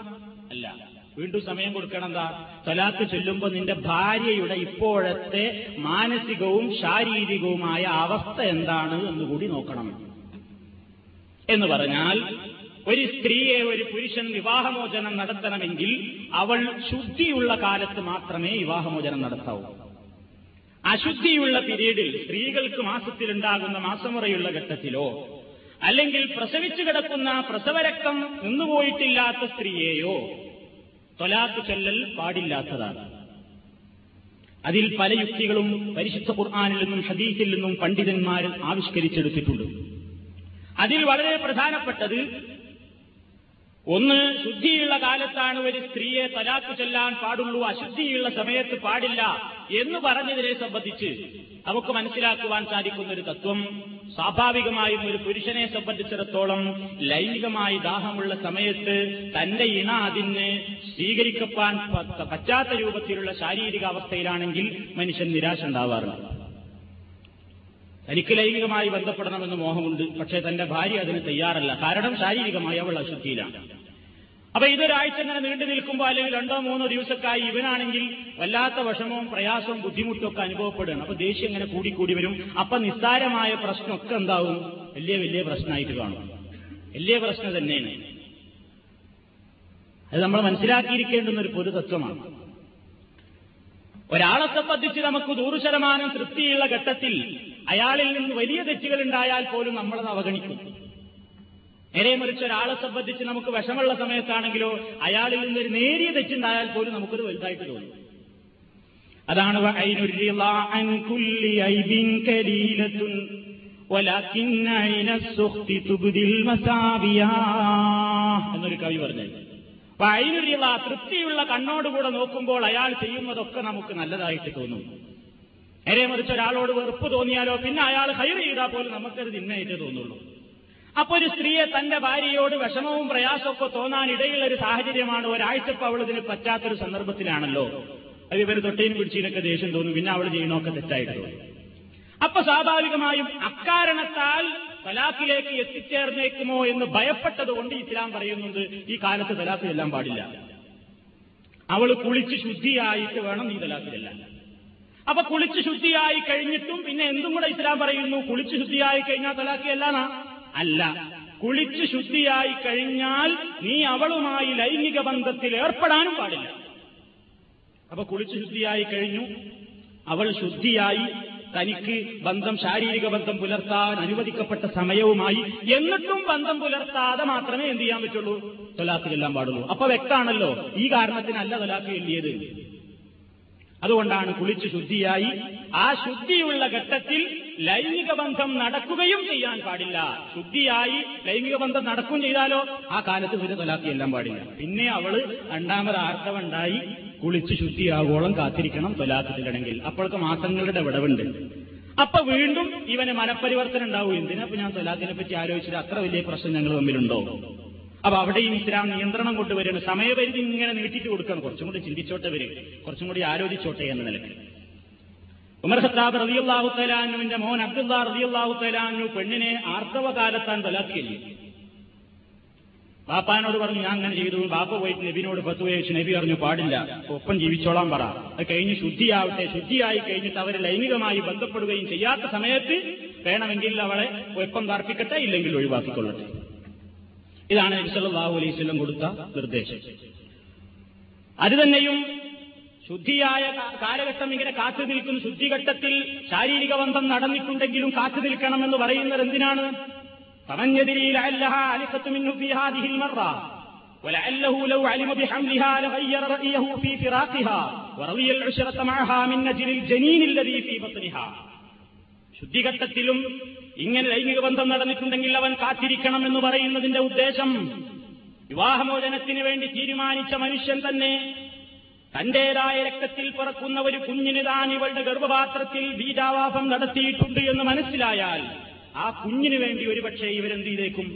അല്ല. വീണ്ടും സമയം കൊടുക്കണം എന്താ? തൊലാത്ത് ചൊല്ലുമ്പോ നിന്റെ ഭാര്യയുടെ ഇപ്പോഴത്തെ മാനസികവും ശാരീരികവുമായ അവസ്ഥ എന്താണ് എന്ന് കൂടി നോക്കണം. എന്ന് പറഞ്ഞാൽ ഒരു സ്ത്രീയെ ഒരു പുരുഷൻ വിവാഹമോചനം നടത്തണമെങ്കിൽ അവൾ ശുദ്ധിയുള്ള കാലത്ത് മാത്രമേ വിവാഹമോചനം നടത്താവൂ. അശുദ്ധിയുള്ള പീരീഡിൽ സ്ത്രീകൾക്ക് മാസത്തിലുണ്ടാകുന്ന മാസമുറയുള്ള ഘട്ടത്തിലോ അല്ലെങ്കിൽ പ്രസവിച്ചു കിടക്കുന്ന പ്രസവരക്തം നിന്നുപോയിട്ടില്ലാത്ത സ്ത്രീയെയോ തൊലാത്ത് ചൊല്ലൽ പാടില്ലാത്തതാണ്. അതിൽ പല യുക്തികളും പരിശുദ്ധ ഖുർആാനിൽ നിന്നും ഹദീസിൽ നിന്നും പണ്ഡിതന്മാർ ആവിഷ്കരിച്ചെടുത്തിട്ടുണ്ട്. അതിൽ വളരെ പ്രധാനപ്പെട്ടത് ഒന്ന് ശുദ്ധിയുള്ള കാലത്താണ് ഒരു സ്ത്രീയെ തലാത്തു ചെല്ലാൻ പാടുള്ളൂ അശുദ്ധിയുള്ള സമയത്ത് പാടില്ല എന്ന് പറഞ്ഞതിനെ സംബന്ധിച്ച് നമുക്ക് മനസ്സിലാക്കുവാൻ സാധിക്കുന്ന ഒരു തത്വം. സ്വാഭാവികമായും ഒരു പുരുഷനെ സംബന്ധിച്ചിടത്തോളം ലൈംഗികമായി ദാഹമുള്ള സമയത്ത് തന്റെ ഇണ അതിന് സ്വീകരിക്കപ്പാൻ പറ്റാത്ത രൂപത്തിലുള്ള ശാരീരിക അവസ്ഥയിലാണെങ്കിൽ മനുഷ്യൻ നിരാശ ഉണ്ടാവാറുണ്ട് തനിക്ക് ലൈംഗികമായി ബന്ധപ്പെടണമെന്ന് മോഹമുണ്ട്. പക്ഷേ തന്റെ ഭാര്യ അതിന് തയ്യാറല്ല. കാരണം ശാരീരികമായി അവൾ അശുദ്ധിയിലാണ്. അപ്പൊ ഇതൊരാഴ്ച ഇങ്ങനെ നീണ്ടു നിൽക്കുമ്പോൾ അല്ലെങ്കിൽ രണ്ടോ മൂന്നോ ദിവസക്കായി ഇവനാണെങ്കിൽ വല്ലാത്ത വിഷമവും പ്രയാസവും ബുദ്ധിമുട്ടും ഒക്കെ അനുഭവപ്പെടുകയാണ്. അപ്പൊ ദേഷ്യം ഇങ്ങനെ കൂടിക്കൂടി വരും. അപ്പൊ നിസ്സാരമായ പ്രശ്നമൊക്കെ എന്താവും? വലിയ വലിയ പ്രശ്നമായിട്ട് കാണും. വലിയ പ്രശ്നം തന്നെയാണ്. അത് നമ്മൾ മനസ്സിലാക്കിയിരിക്കേണ്ടുന്ന ഒരു പൊതു തത്വമാണ്. ഒരാളെ സംബന്ധിച്ച് നമുക്ക് നൂറ് ശതമാനം തൃപ്തിയുള്ള ഘട്ടത്തിൽ അയാളിൽ നിന്ന് വലിയ തെറ്റുകൾ ഉണ്ടായാൽ പോലും നമ്മളത് അവഗണിക്കും. നേരെ മറിച്ച് ഒരാളെ സംബന്ധിച്ച് നമുക്ക് വിഷമുള്ള സമയത്താണെങ്കിലോ അയാളിൽ നിന്ന് ഒരു നേരിയ തെറ്റുണ്ടായാൽ പോലും നമുക്കത് വലുതായിട്ട് തോന്നും. അതാണ് എന്നൊരു കവി പറഞ്ഞത് അപ്പൊ അയിനൊരിയുള്ള തൃപ്തിയുള്ള കണ്ണോടുകൂടെ നോക്കുമ്പോൾ അയാൾ ചെയ്യുന്നതൊക്കെ നമുക്ക് നല്ലതായിട്ട് തോന്നും. നേരെ മറിച്ച് ഒരാളോട് വെറുപ്പ് തോന്നിയാലോ? പിന്നെ അയാൾ ഹൈർ ചെയ്താൽ പോലും നമുക്കത് തിന്മയായിട്ട് തോന്നുള്ളൂ. അപ്പൊ ഒരു സ്ത്രീയെ തന്റെ ഭാര്യയോട് വിഷമവും പ്രയാസമൊക്കെ തോന്നാൻ ഇടയുള്ള ഒരു സാഹചര്യമാണ് ഒരാഴ്ചപ്പ് അവൾ ഇതിന് പറ്റാത്തൊരു സന്ദർഭത്തിലാണല്ലോ. അത് ഇവർ തൊട്ടേനും പിടിച്ചതിനൊക്കെ ദേഷ്യം തോന്നും. പിന്നെ അവൾ ചെയ്യണമൊക്കെ തെറ്റായിട്ട് തോന്നും. അപ്പൊ സ്വാഭാവികമായും അക്കാരണത്താൽ തലാഖിലേക്ക് എത്തിച്ചേർന്നേക്കുമോ എന്ന് ഭയപ്പെട്ടതുകൊണ്ട് ഇസ്ലാം പറയുന്നുണ്ട് ഈ കാലത്ത് തലാഖ് ചെല്ലാൻ പാടില്ല. അവൾ കുളിച്ച് ശുദ്ധിയായിട്ട് വേണം നീ തലാഖിലെല്ലാം അപ്പൊ കുളിച്ച് ശുദ്ധിയായി കഴിഞ്ഞിട്ടും പിന്നെ എന്തും കൂടെ ഇസ്ലാം പറയുന്നു? കുളിച്ച് ശുദ്ധിയായി കഴിഞ്ഞാൽ തലാഖി അല്ലാന്നാ? അല്ല. കുളിച്ച് ശുദ്ധിയായി കഴിഞ്ഞാൽ നീ അവളുമായി ലൈംഗിക ബന്ധത്തിൽ ഏർപ്പെടാനും പാടില്ല. അപ്പൊ കുളിച്ച് ശുദ്ധിയായി കഴിഞ്ഞു. അവൾ ശുദ്ധിയായി. തനിക്ക് ബന്ധം ശാരീരിക ബന്ധം പുലർത്താൻ അനുവദിക്കപ്പെട്ട സമയവുമായി എന്നിട്ടും ബന്ധം പുലർത്താതെ മാത്രമേ എന്ത് ചെയ്യാൻ പറ്റുള്ളൂ? തൊലാക്ക് ചെല്ലാൻ പാടുള്ളൂ. അപ്പൊ വ്യക്താണല്ലോ ഈ കാരണത്തിനല്ല തൊലാക്ക് ചെല്ലിയത് അതുകൊണ്ടാണ് കുളിച്ച് ശുദ്ധിയായി ആ ശുദ്ധിയുള്ള ഘട്ടത്തിൽ ലൈംഗിക ബന്ധം നടക്കുകയും ചെയ്യാൻ പാടില്ല. ശുദ്ധിയായി ലൈംഗിക ബന്ധം നടക്കുകയും ചെയ്താലോ? ആ കാലത്ത് പിന്നെ തൊലാത്തി എല്ലാം പാടില്ല. പിന്നെ അവൾ രണ്ടാമത് ആർത്തവുണ്ടായി കുളിച്ച് ശുദ്ധിയാകോളം കാത്തിരിക്കണം തൊലാത്തിട്ടില്ലെങ്കിൽ അപ്പോഴൊക്കെ മാസങ്ങളുടെ വിടവുണ്ട്. അപ്പൊ വീണ്ടും ഇവന് മനപരിവർത്തനം ഉണ്ടാവും. എന്തിനാ ഞാൻ തൊലാത്തിനെ പറ്റി ആലോചിച്ചിട്ട് അത്ര വലിയ പ്രശ്നം ഞങ്ങൾ തമ്മിലുണ്ടോ? അപ്പൊ അവിടെയും ഇസ്ലാം നിയന്ത്രണം കൊണ്ടുവരുന്നു സമയപരിധി ഇങ്ങനെ നീട്ടിട്ട് കൊടുക്കണം കുറച്ചും കൂടി ചിന്തിച്ചോട്ടെ വരും കുറച്ചും കൂടി ആലോചിച്ചോട്ടെ എന്ന നിലയ്ക്ക് ഉമർ ഖത്താബ് റതിയുള്ളാഹു തലാനുവിന്റെ മോൻ അബ്ദുള്ള റതിയുള്ളാഹു തലാനു പെണ്ണിനെ ആർത്തവകാലത്താൻ തലാക്കിയല്ലേ ബാപ്പാനോട് പറഞ്ഞു ഞാൻ അങ്ങനെ ചെയ്തു. ബാപ്പ പോയിട്ട് നബിനോട് പത്ത് വയസ്സ് നബി പറഞ്ഞു പാടില്ല ഒപ്പം ജീവിച്ചോളാൻ പറ. അത് കഴിഞ്ഞ് ശുദ്ധിയാവട്ടെ. ശുദ്ധിയായി കഴിഞ്ഞിട്ട് അവർ ലൈംഗികമായി ബന്ധപ്പെടുകയും ചെയ്യാത്ത സമയത്ത് വേണമെങ്കിൽ അവളെ ഒപ്പം തർപ്പിക്കട്ടെ ഇല്ലെങ്കിൽ ഒഴിവാക്കിക്കൊള്ളട്ടെ. ഇതാണ് നബി സല്ലല്ലാഹു അലൈഹി വസല്ലം കൊടുത്ത നിർദ്ദേശം അത് തന്നെയും ശുദ്ധിയായ കാലഘട്ടം ഇങ്ങനെ കാത്തു നിൽക്കുന്ന ശുദ്ധിഘട്ടത്തിൽ ശാരീരിക ബന്ധം നടന്നിട്ടുണ്ടെങ്കിലും കാത്തു നിൽക്കണമെന്ന് പറയുന്നത് എന്തിനാണ് ولعله لو علم بحملها لغير رأيه في فراقها ورضي العشرة معها من أجل الجنين الذي في بطنها ശുദ്ധിഘട്ടത്തിലും ഇങ്ങനെ ലൈംഗിക ബന്ധം നടന്നിട്ടുണ്ടെങ്കിൽ അവൻ കാത്തിരിക്കണം എന്ന് പറയുന്നതിന്റെ ഉദ്ദേശം വിവാഹമോചനത്തിന് വേണ്ടി തീരുമാനിച്ച മനുഷ്യൻ തന്നെ തന്റേതായ രക്തത്തിൽ പിറക്കുന്ന ഒരു കുഞ്ഞിന് താൻ ഇവളുടെ ഗർഭപാത്രത്തിൽ ബീജാവാസം നടത്തിയിട്ടുണ്ട് എന്ന് മനസ്സിലായാൽ ആ കുഞ്ഞിന് വേണ്ടി ഒരുപക്ഷെ ഇവരെന്ത് ചെയ്തേക്കും?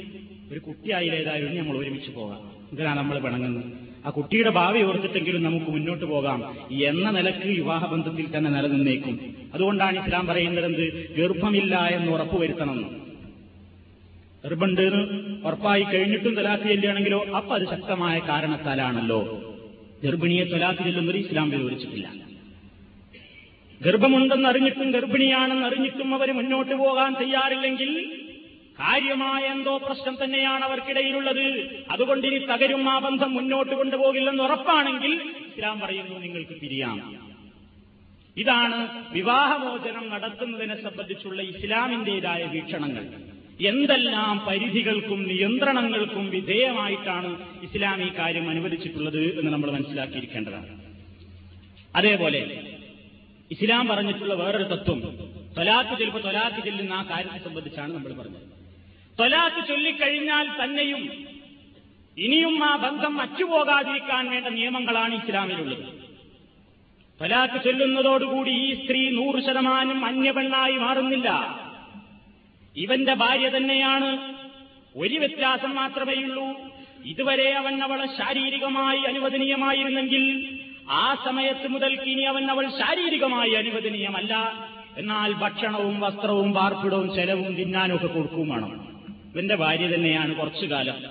ഒരു കുട്ടിയായിലേതായാലും നമ്മൾ ഒരുമിച്ച് പോകാം. ഇതിനാണ് നമ്മൾ പിണങ്ങുന്നത്? ആ കുട്ടിയുടെ ഭാവി ഓർത്തിട്ടെങ്കിലും നമുക്ക് മുന്നോട്ട് പോകാം. എന്ന നിലയ്ക്ക് വിവാഹബന്ധത്തിൽ തന്നെ നിലനിന്നേക്കും. അതുകൊണ്ടാണ് ഇസ്ലാം പറയുന്നത് എന്ത് ഗർഭമില്ല എന്ന് ഉറപ്പുവരുത്തണം ഗർഭമുണ്ട് ഉറപ്പായി കഴിഞ്ഞിട്ടും തലാഖ് ചെല്ലുകയാണെങ്കിലോ അപ്പൊ അത് ശക്തമായ കാരണത്താലാണല്ലോ. ഗർഭിണിയെ തൊലാഖ് ചെല്ലുന്നവർ ഇസ്ലാം വിവരിച്ചിട്ടില്ല ഗർഭമുണ്ടെന്ന് അറിഞ്ഞിട്ടും ഗർഭിണിയാണെന്ന് അറിഞ്ഞിട്ടും അവർ മുന്നോട്ട് പോകാൻ തയ്യാറില്ലെങ്കിൽ കാര്യമായ എന്തോ പ്രശ്നം തന്നെയാണ് അവർക്കിടയിലുള്ളത്. അതുകൊണ്ട് ഇനി തകരും ആ ബന്ധം മുന്നോട്ട് കൊണ്ടുപോകില്ലെന്ന് ഉറപ്പാണെങ്കിൽ ഇസ്ലാം പറയുന്നു നിങ്ങൾക്ക് പിരിയാം. ഇതാണ് വിവാഹമോചനം നടത്തുന്നതിനെ സംബന്ധിച്ചുള്ള ഇസ്ലാമിന്റേതായ വീക്ഷണങ്ങൾ. എന്തെല്ലാം പരിധികൾക്കും നിയന്ത്രണങ്ങൾക്കും വിധേയമായിട്ടാണ് ഇസ്ലാം ഈ കാര്യം അനുവദിച്ചിട്ടുള്ളത് എന്ന് നമ്മൾ മനസ്സിലാക്കിയിരിക്കേണ്ടതാണ്. അതേപോലെ ഇസ്ലാം പറഞ്ഞിട്ടുള്ള വേറൊരു തത്വം തൊലാത്ത് ചെല്ലുമ്പോൾ തൊലാത്ത് ചെല്ലുന്ന ആ കാര്യത്തെ സംബന്ധിച്ചാണ് നമ്മൾ പറഞ്ഞത്. തൊലാക്ക് ചൊല്ലിക്കഴിഞ്ഞാൽ തന്നെയും ഇനിയും ആ ബന്ധം അച്ചുപോകാതിരിക്കാൻ വേണ്ട നിയമങ്ങളാണ് ഇസ്ലാമിലുള്ളത്. തൊലാത്ത് ചൊല്ലുന്നതോടുകൂടി ഈ സ്ത്രീ നൂറ് ശതമാനം അന്യപെണ്ണായി മാറുന്നില്ല. ഇവന്റെ ഭാര്യ തന്നെയാണ്. ഒരു വ്യത്യാസം മാത്രമേയുള്ളൂ. ഇതുവരെ അവൻ അവളെ ശാരീരികമായി അനുവദനീയമായിരുന്നെങ്കിൽ ആ സമയത്ത് മുതൽ ഇനി അവൻ അവൾ ശാരീരികമായി അനുവദനീയമല്ല. എന്നാൽ ഭക്ഷണവും വസ്ത്രവും പാർപ്പിടവും ചെലവും തിന്നാനൊക്കെ കൊടുക്കും ഇവന്റെ ഭാര്യ തന്നെയാണ് കുറച്ചു കാലം.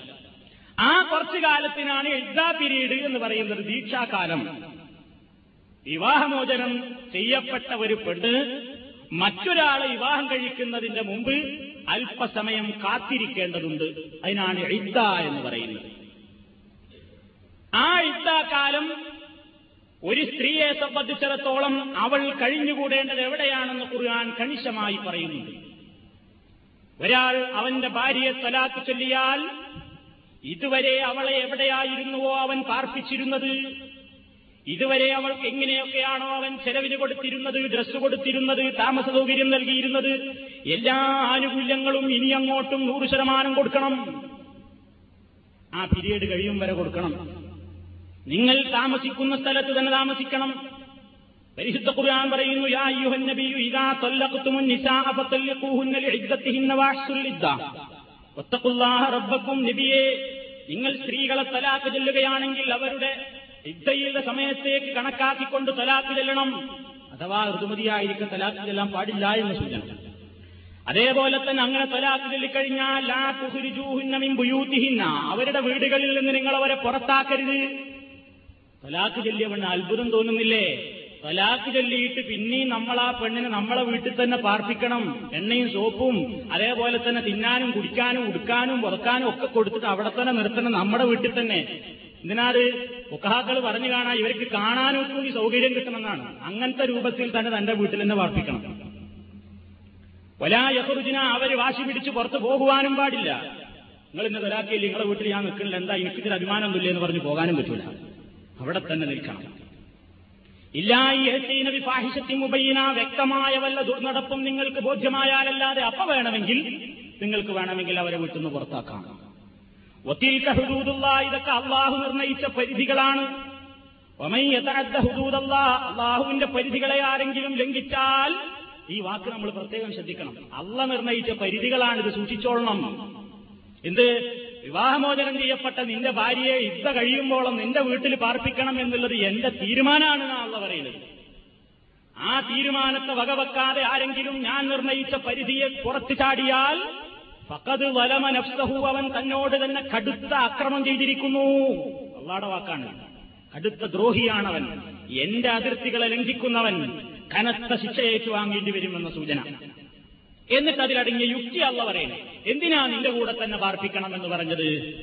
ആ കുറച്ചു കാലത്തിനാണ് എഴുതാ പിരീഡ് എന്ന് പറയുന്നത് ദീക്ഷാകാലം. വിവാഹമോചനം ചെയ്യപ്പെട്ട ഒരു പെണ്ണ് മറ്റൊരാളെ വിവാഹം കഴിക്കുന്നതിന്റെ മുമ്പ് അല്പസമയം കാത്തിരിക്കേണ്ടതുണ്ട്. അതിനാണ് ഇദ്ദ എന്ന് പറയുന്നത്. ആ ഇദ്ദാകാലം ഒരു സ്ത്രീയെ സംബന്ധിച്ചിടത്തോളം അവൾ കഴിഞ്ഞുകൂടേണ്ടത് എവിടെയാണെന്ന് ഖുർആൻ കണിശമായി പറയുന്നുണ്ട്. ഒരാൾ അവന്റെ ഭാര്യയെ തലാത്ത് ചൊല്ലിയാൽ ഇതുവരെ അവളെ എവിടെയായിരുന്നുവോ അവൻ പാർപ്പിച്ചിരുന്നത്? ഇതുവരെ അവൾക്ക് എങ്ങനെയൊക്കെയാണോ അവൻ ചെലവിന് കൊടുത്തിരുന്നത് ഡ്രസ്സ് കൊടുത്തിരുന്നത് താമസ സൗകര്യം നൽകിയിരുന്നത്? എല്ലാ ആനുകൂല്യങ്ങളും ഇനി അങ്ങോട്ടും നൂറ് ശതമാനം കൊടുക്കണം. ആ പിരീഡ് കഴിയും വരെ കൊടുക്കണം. നിങ്ങൾ താമസിക്കുന്ന സ്ഥലത്ത് തന്നെ താമസിക്കണം. പരിശുദ്ധ ഖുർആൻ പറയുന്നു യാ അയ്യുഹൻ നബിയു ഇദാ തല്ലഖ്തുമുൻ നിസാഅ ഫതല്ലിഖൂഹുന്ന ലിഇദ്ദത്തിഹിന്ന വഅഹ്സുൽ ഇദ്ദ. വത്തഖുല്ലാഹ റബ്ബക്കും നബിയേ നിങ്ങൾ സ്ത്രീകളെ തലാക്ക് ചൊല്ലുകയാണെങ്കിൽ അവരുടെ ഇദ്ദയുടെ സമയത്തേക്ക് കണക്കാക്കിക്കൊണ്ട് തലാക്ക് ചൊല്ലണം. അഥവാ ഋതുമതിയായിരിക്കും തലാക്ക് ചൊല്ലാൻ പാടില്ല എന്ന് സൂചന. അതേപോലെ തന്നെ അങ്ങനെ തലാക്ക് ചൊല്ലിക്കഴിഞ്ഞാൽ ലാ തുഹ്രിജൂഹുന്ന മിൻ ബുയൂത്തിഹിന്ന അവരുടെ വീടുകളിൽ നിന്ന് നിങ്ങൾ അവരെ പുറത്താക്കരുത്. തലാക്ക് ചൊല്ലിയ അത്ഭുതം തോന്നുന്നില്ലേ? തലാക്ക് ചൊല്ലിയിട്ട് പിന്നെയും നമ്മൾ ആ പെണ്ണിനെ നമ്മളെ വീട്ടിൽ തന്നെ പാർപ്പിക്കണം. എണ്ണയും സോപ്പും അതേപോലെ തന്നെ തിന്നാനും കുടിക്കാനും ഉടുക്കാനും പുറക്കാനും ഒക്കെ കൊടുത്തിട്ട് അവിടെ തന്നെ നിർത്തണം നമ്മുടെ വീട്ടിൽ തന്നെ. ഇതിനാത് ഒക്കാക്കൾ പറഞ്ഞു കാണാൻ ഇവർക്ക് കാണാനും കൂടി സൗകര്യം കിട്ടണമെന്നാണ്. അങ്ങനത്തെ രൂപത്തിൽ തന്നെ തന്റെ വീട്ടിൽ തന്നെ പാർപ്പിക്കണം. വലാ അവർ വാശി പിടിച്ച് പുറത്തു പോകുവാനും പാടില്ല. നിങ്ങൾ ഇന്ന് തലാക്കിയില്ല നിങ്ങളുടെ വീട്ടിൽ ഞാൻ നിൽക്കണില്ല. എന്താ? എനിക്കിതിന് അഭിമാനമൊന്നുമില്ല എന്ന് പറഞ്ഞ് പോകാനും പറ്റൂല. അവിടെ തന്നെ നിൽക്കണം. മുബൈന വ്യക്തമായ വല്ല ദുർനടപ്പും നിങ്ങൾക്ക് ബോധ്യമായാലല്ലാതെ അപ്പ വേണമെങ്കിൽ നിങ്ങൾക്ക് വേണമെങ്കിൽ അവരെ വീട്ടിൽ നിന്ന് പുറത്താക്കാം. ഒത്തിരിക്ക ഹുദൂദുള്ള ഇതൊക്കെ അള്ളാഹു നിർണയിച്ച പരിധികളാണ്. അള്ളാഹുവിന്റെ പരിധികളെ ആരെങ്കിലും ലംഘിച്ചാൽ ഈ വാക്ക് നമ്മൾ പ്രത്യേകം ശ്രദ്ധിക്കണം. അള്ള നിർണയിച്ച ഇത് സൂക്ഷിച്ചോളണം. എന്ത്? വിവാഹമോചനം ചെയ്യപ്പെട്ട നിന്റെ ഭാര്യയെ ഇത്ത കഴിയുമ്പോളും നിന്റെ വീട്ടിൽ പാർപ്പിക്കണം എന്നുള്ളത് എന്റെ തീരുമാനമാണ് എന്നുള്ള പറയുന്നത്. ആ തീരുമാനത്തെ വകവെക്കാതെ ആരെങ്കിലും ഞാൻ നിർണയിച്ച പരിധിയെ പുറത്തു ചാടിയാൽ ഫക്കത് വലമ നഫ്സഹു അവൻ തന്നോട് തന്നെ കടുത്ത അക്രമം ചെയ്തിരിക്കുന്നു. അള്ളാടെ വാക്കാണ്. കടുത്ത ദ്രോഹിയാണവൻ. എന്റെ അതിർത്തികളെ ലംഘിക്കുന്നവൻ കനത്ത ശിക്ഷയേറ്റു വാങ്ങേണ്ടി വരുമെന്ന സൂചന. എന്നിട്ട് അതിലടങ്ങിയ യുക്തി അള്ള പറയണം. എന്തിനാ നിന്റെ കൂടെ തന്നെ പാർപ്പിക്കണം എന്ന് പറഞ്ഞത്?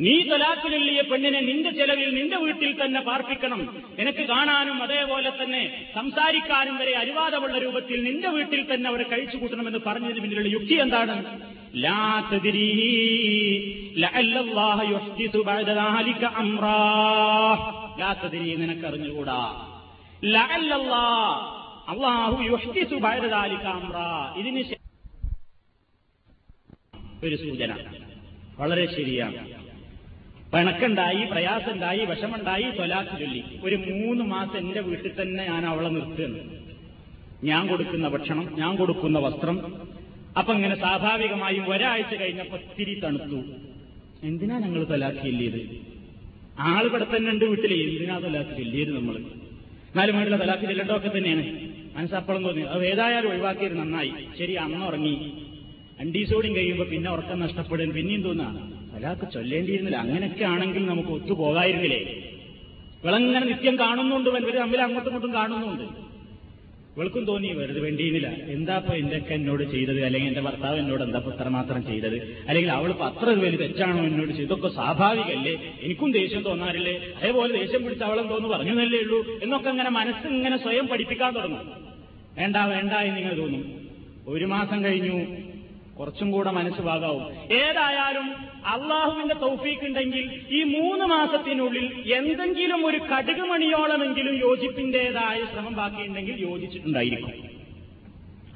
നീ തലാക്കിലെള്ളിയ പെണ്ണിനെ നിന്റെ ചെലവിൽ നിന്റെ വീട്ടിൽ തന്നെ പാർപ്പിക്കണം. നിനക്ക് കാണാനും അതേപോലെ തന്നെ സംസാരിക്കാനും വരെ അനുവാദമുള്ള രൂപത്തിൽ നിന്റെ വീട്ടിൽ തന്നെ അവരെ കഴിച്ചു കൂട്ടണമെന്ന് പറഞ്ഞതിന് പിന്നിലുള്ള യുക്തി എന്താണ്? നിനക്കറിഞ്ഞുകൂടാ? ബഅദ ദാലിക അംറാ. ഇതിന് ഒരു സൂചന. വളരെ ശരിയാണ്. പിണക്കുണ്ടായി പ്രയാസമുണ്ടായി വിഷമുണ്ടായി തൊലാക്ക് ചൊല്ലി. ഒരു മൂന്ന് മാസം എന്റെ വീട്ടിൽ തന്നെ ഞാൻ അവളെ നിർത്തുന്നു ഞാൻ കൊടുക്കുന്ന ഭക്ഷണം ഞാൻ കൊടുക്കുന്ന വസ്ത്രം. അപ്പൊ ഇങ്ങനെ സ്വാഭാവികമായും ഒരാഴ്ച കഴിഞ്ഞപ്പോ ഒത്തിരി തണുത്തു. എന്തിനാ ഞങ്ങൾ തൊലാക്ക് ചൊല്ലിയത്? ആളിവിടെ തന്നെ ഉണ്ട് വീട്ടിൽ എന്തിനാ തൊലാക്ക് ചൊല്ലിയത് നമ്മൾ എന്നാലും വീട്ടിലെ തൊലാക്ക് ചെല്ലണ്ടൊക്കെ തന്നെയാണ്. മനസ്സപ്പളം തോന്നി. അത് ഏതായാലും ഒഴിവാക്കിയത് നന്നായി. ശരി അന്ന് ഉറങ്ങി. അണ്ടീസോടും കഴിയുമ്പോൾ പിന്നെ ഉറക്കം നഷ്ടപ്പെടും. പിന്നെയും തോന്നാണ് ഒരാൾക്ക് ചൊല്ലേണ്ടിയിരുന്നില്ല. അങ്ങനെയൊക്കെ ആണെങ്കിൽ നമുക്ക് ഒത്തുപോകായിരുന്നില്ലേ ഇവളങ്ങനെ നിത്യം കാണുന്നുണ്ട് ഇവർ തമ്മിൽ അങ്ങോട്ടും ഇങ്ങോട്ടും കാണുന്നുണ്ട്. ഇവൾക്കും തോന്നി വെറുതെ വേണ്ടിയിരുന്നില്ല. എന്താ എന്റെ ഒക്കെ എന്നോട് ചെയ്തത്? അല്ലെങ്കിൽ എന്റെ ഭർത്താവ് എന്നോട് എന്താ ഇത്രമാത്രം ചെയ്തത്? അല്ലെങ്കിൽ അവളിപ്പോ അത്ര വലിയ തെറ്റാണോ എന്നോട് ചെയ്തൊക്കെ ഇതൊക്കെ സ്വാഭാവികല്ലേ? എനിക്കും ദേഷ്യം തോന്നാറില്ലേ? അതേപോലെ ദേഷ്യം പിടിച്ച അവളെന്തോന്ന് എന്നല്ലേ ഉള്ളൂ. എന്നൊക്കെ അങ്ങനെ മനസ്സ് ഇങ്ങനെ സ്വയം പഠിപ്പിക്കാൻ തുടങ്ങും. വേണ്ട വേണ്ട എന്നിങ്ങനെ തോന്നും. ഒരു മാസം കഴിഞ്ഞു. കുറച്ചും കൂടെ മനസ്സ് ഭാഗാവും ഏതായാലും അള്ളാഹുവിന്റെ തൗഫീക്ക് ഉണ്ടെങ്കിൽ ഈ മൂന്ന് മാസത്തിനുള്ളിൽ എന്തെങ്കിലും ഒരു കടുക് മണിയോളമെങ്കിലും യോജിപ്പിന്റേതായ ശ്രമം ബാക്കിയുണ്ടെങ്കിൽ യോജിച്ചിട്ടുണ്ടായിരിക്കും.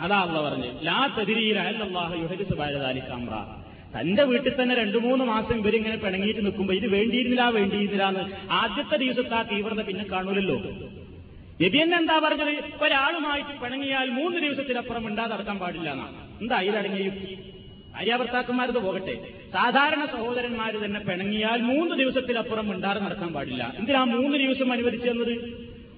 അതാ അള്ള പറഞ്ഞു ലാ തതിരീലാഹുഹരിസുബാലിക്കാമ്ര തന്റെ വീട്ടിൽ തന്നെ രണ്ടു മൂന്ന് മാസം ഇവരിങ്ങനെ പിണങ്ങിയിട്ട് നിൽക്കുമ്പോ ഇത് വേണ്ടിയിരുന്നില്ല വേണ്ടിയിരുന്നില്ല എന്ന് ആദ്യത്തെ ദിവസത്തെ ആ തീവ്രത പിന്നെ കാണൂലല്ലോ. നബി എന്താ പറഞ്ഞത്? ഒരാളുമായിട്ട് പിണങ്ങിയാൽ മൂന്ന് ദിവസത്തിനപ്പുറം മിണ്ടാതെ നടക്കാൻ പാടില്ല എന്നാണ്. എന്താ ഇതിലടങ്ങിയ യുക്തി ഭാര്യാഭർത്താക്കന്മാരത് പോകട്ടെ. സാധാരണ സഹോദരന്മാര് തന്നെ പിണങ്ങിയാൽ മൂന്ന് ദിവസത്തിലപ്പുറം മിണ്ടാറ് നടക്കാൻ പാടില്ല. എന്തിനാ മൂന്ന് ദിവസം അനുവദിച്ചു തന്നത്?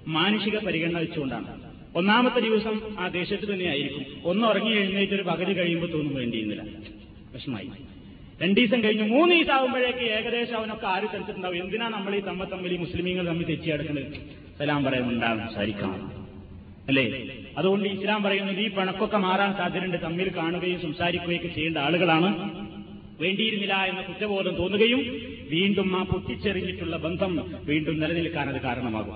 മാനുഷിക പരിഗണന വെച്ചുകൊണ്ടാണ്. ഒന്നാമത്തെ ദിവസം ആ ദേശത്ത് തന്നെയായിരിക്കും. ഒന്ന് ഉറങ്ങി എഴുന്നേറ്റ് ഒരു പകൽ കഴിയുമ്പോൾ തോന്നും വേണ്ടിയിരുന്നില്ല വിഷമായി. രണ്ടു ദിവസം കഴിഞ്ഞ് മൂന്ന് ദിവസം ആകുമ്പോഴേക്ക് ഏകദേശം അവനൊക്കെ ആര് തടുത്തിട്ടുണ്ടാവും എന്തിനാ നമ്മൾ ഈ തമ്മ തമ്മിൽ ഈ മുസ്ലിമീങ്ങൾ തമ്മിൽ തെറ്റി സലാം പറയുന്നുണ്ടാകും സംസാരിക്കണം. അല്ലേ? അതുകൊണ്ട് ഇസ്ലാം പറയുന്നത് ഈ പണക്കൊക്കെ മാറാൻ സാധ്യതയുണ്ട്. തമ്മിൽ കാണുകയും സംസാരിക്കുകയൊക്കെ ചെയ്യേണ്ട ആളുകളാണ്. വേണ്ടിയിരുന്നില്ല എന്ന കുറ്റബോധം തോന്നുകയും വീണ്ടും ആ പൊട്ടിച്ചെറിഞ്ഞിട്ടുള്ള ബന്ധം വീണ്ടും നിലനിൽക്കാൻ അത് കാരണമാകും.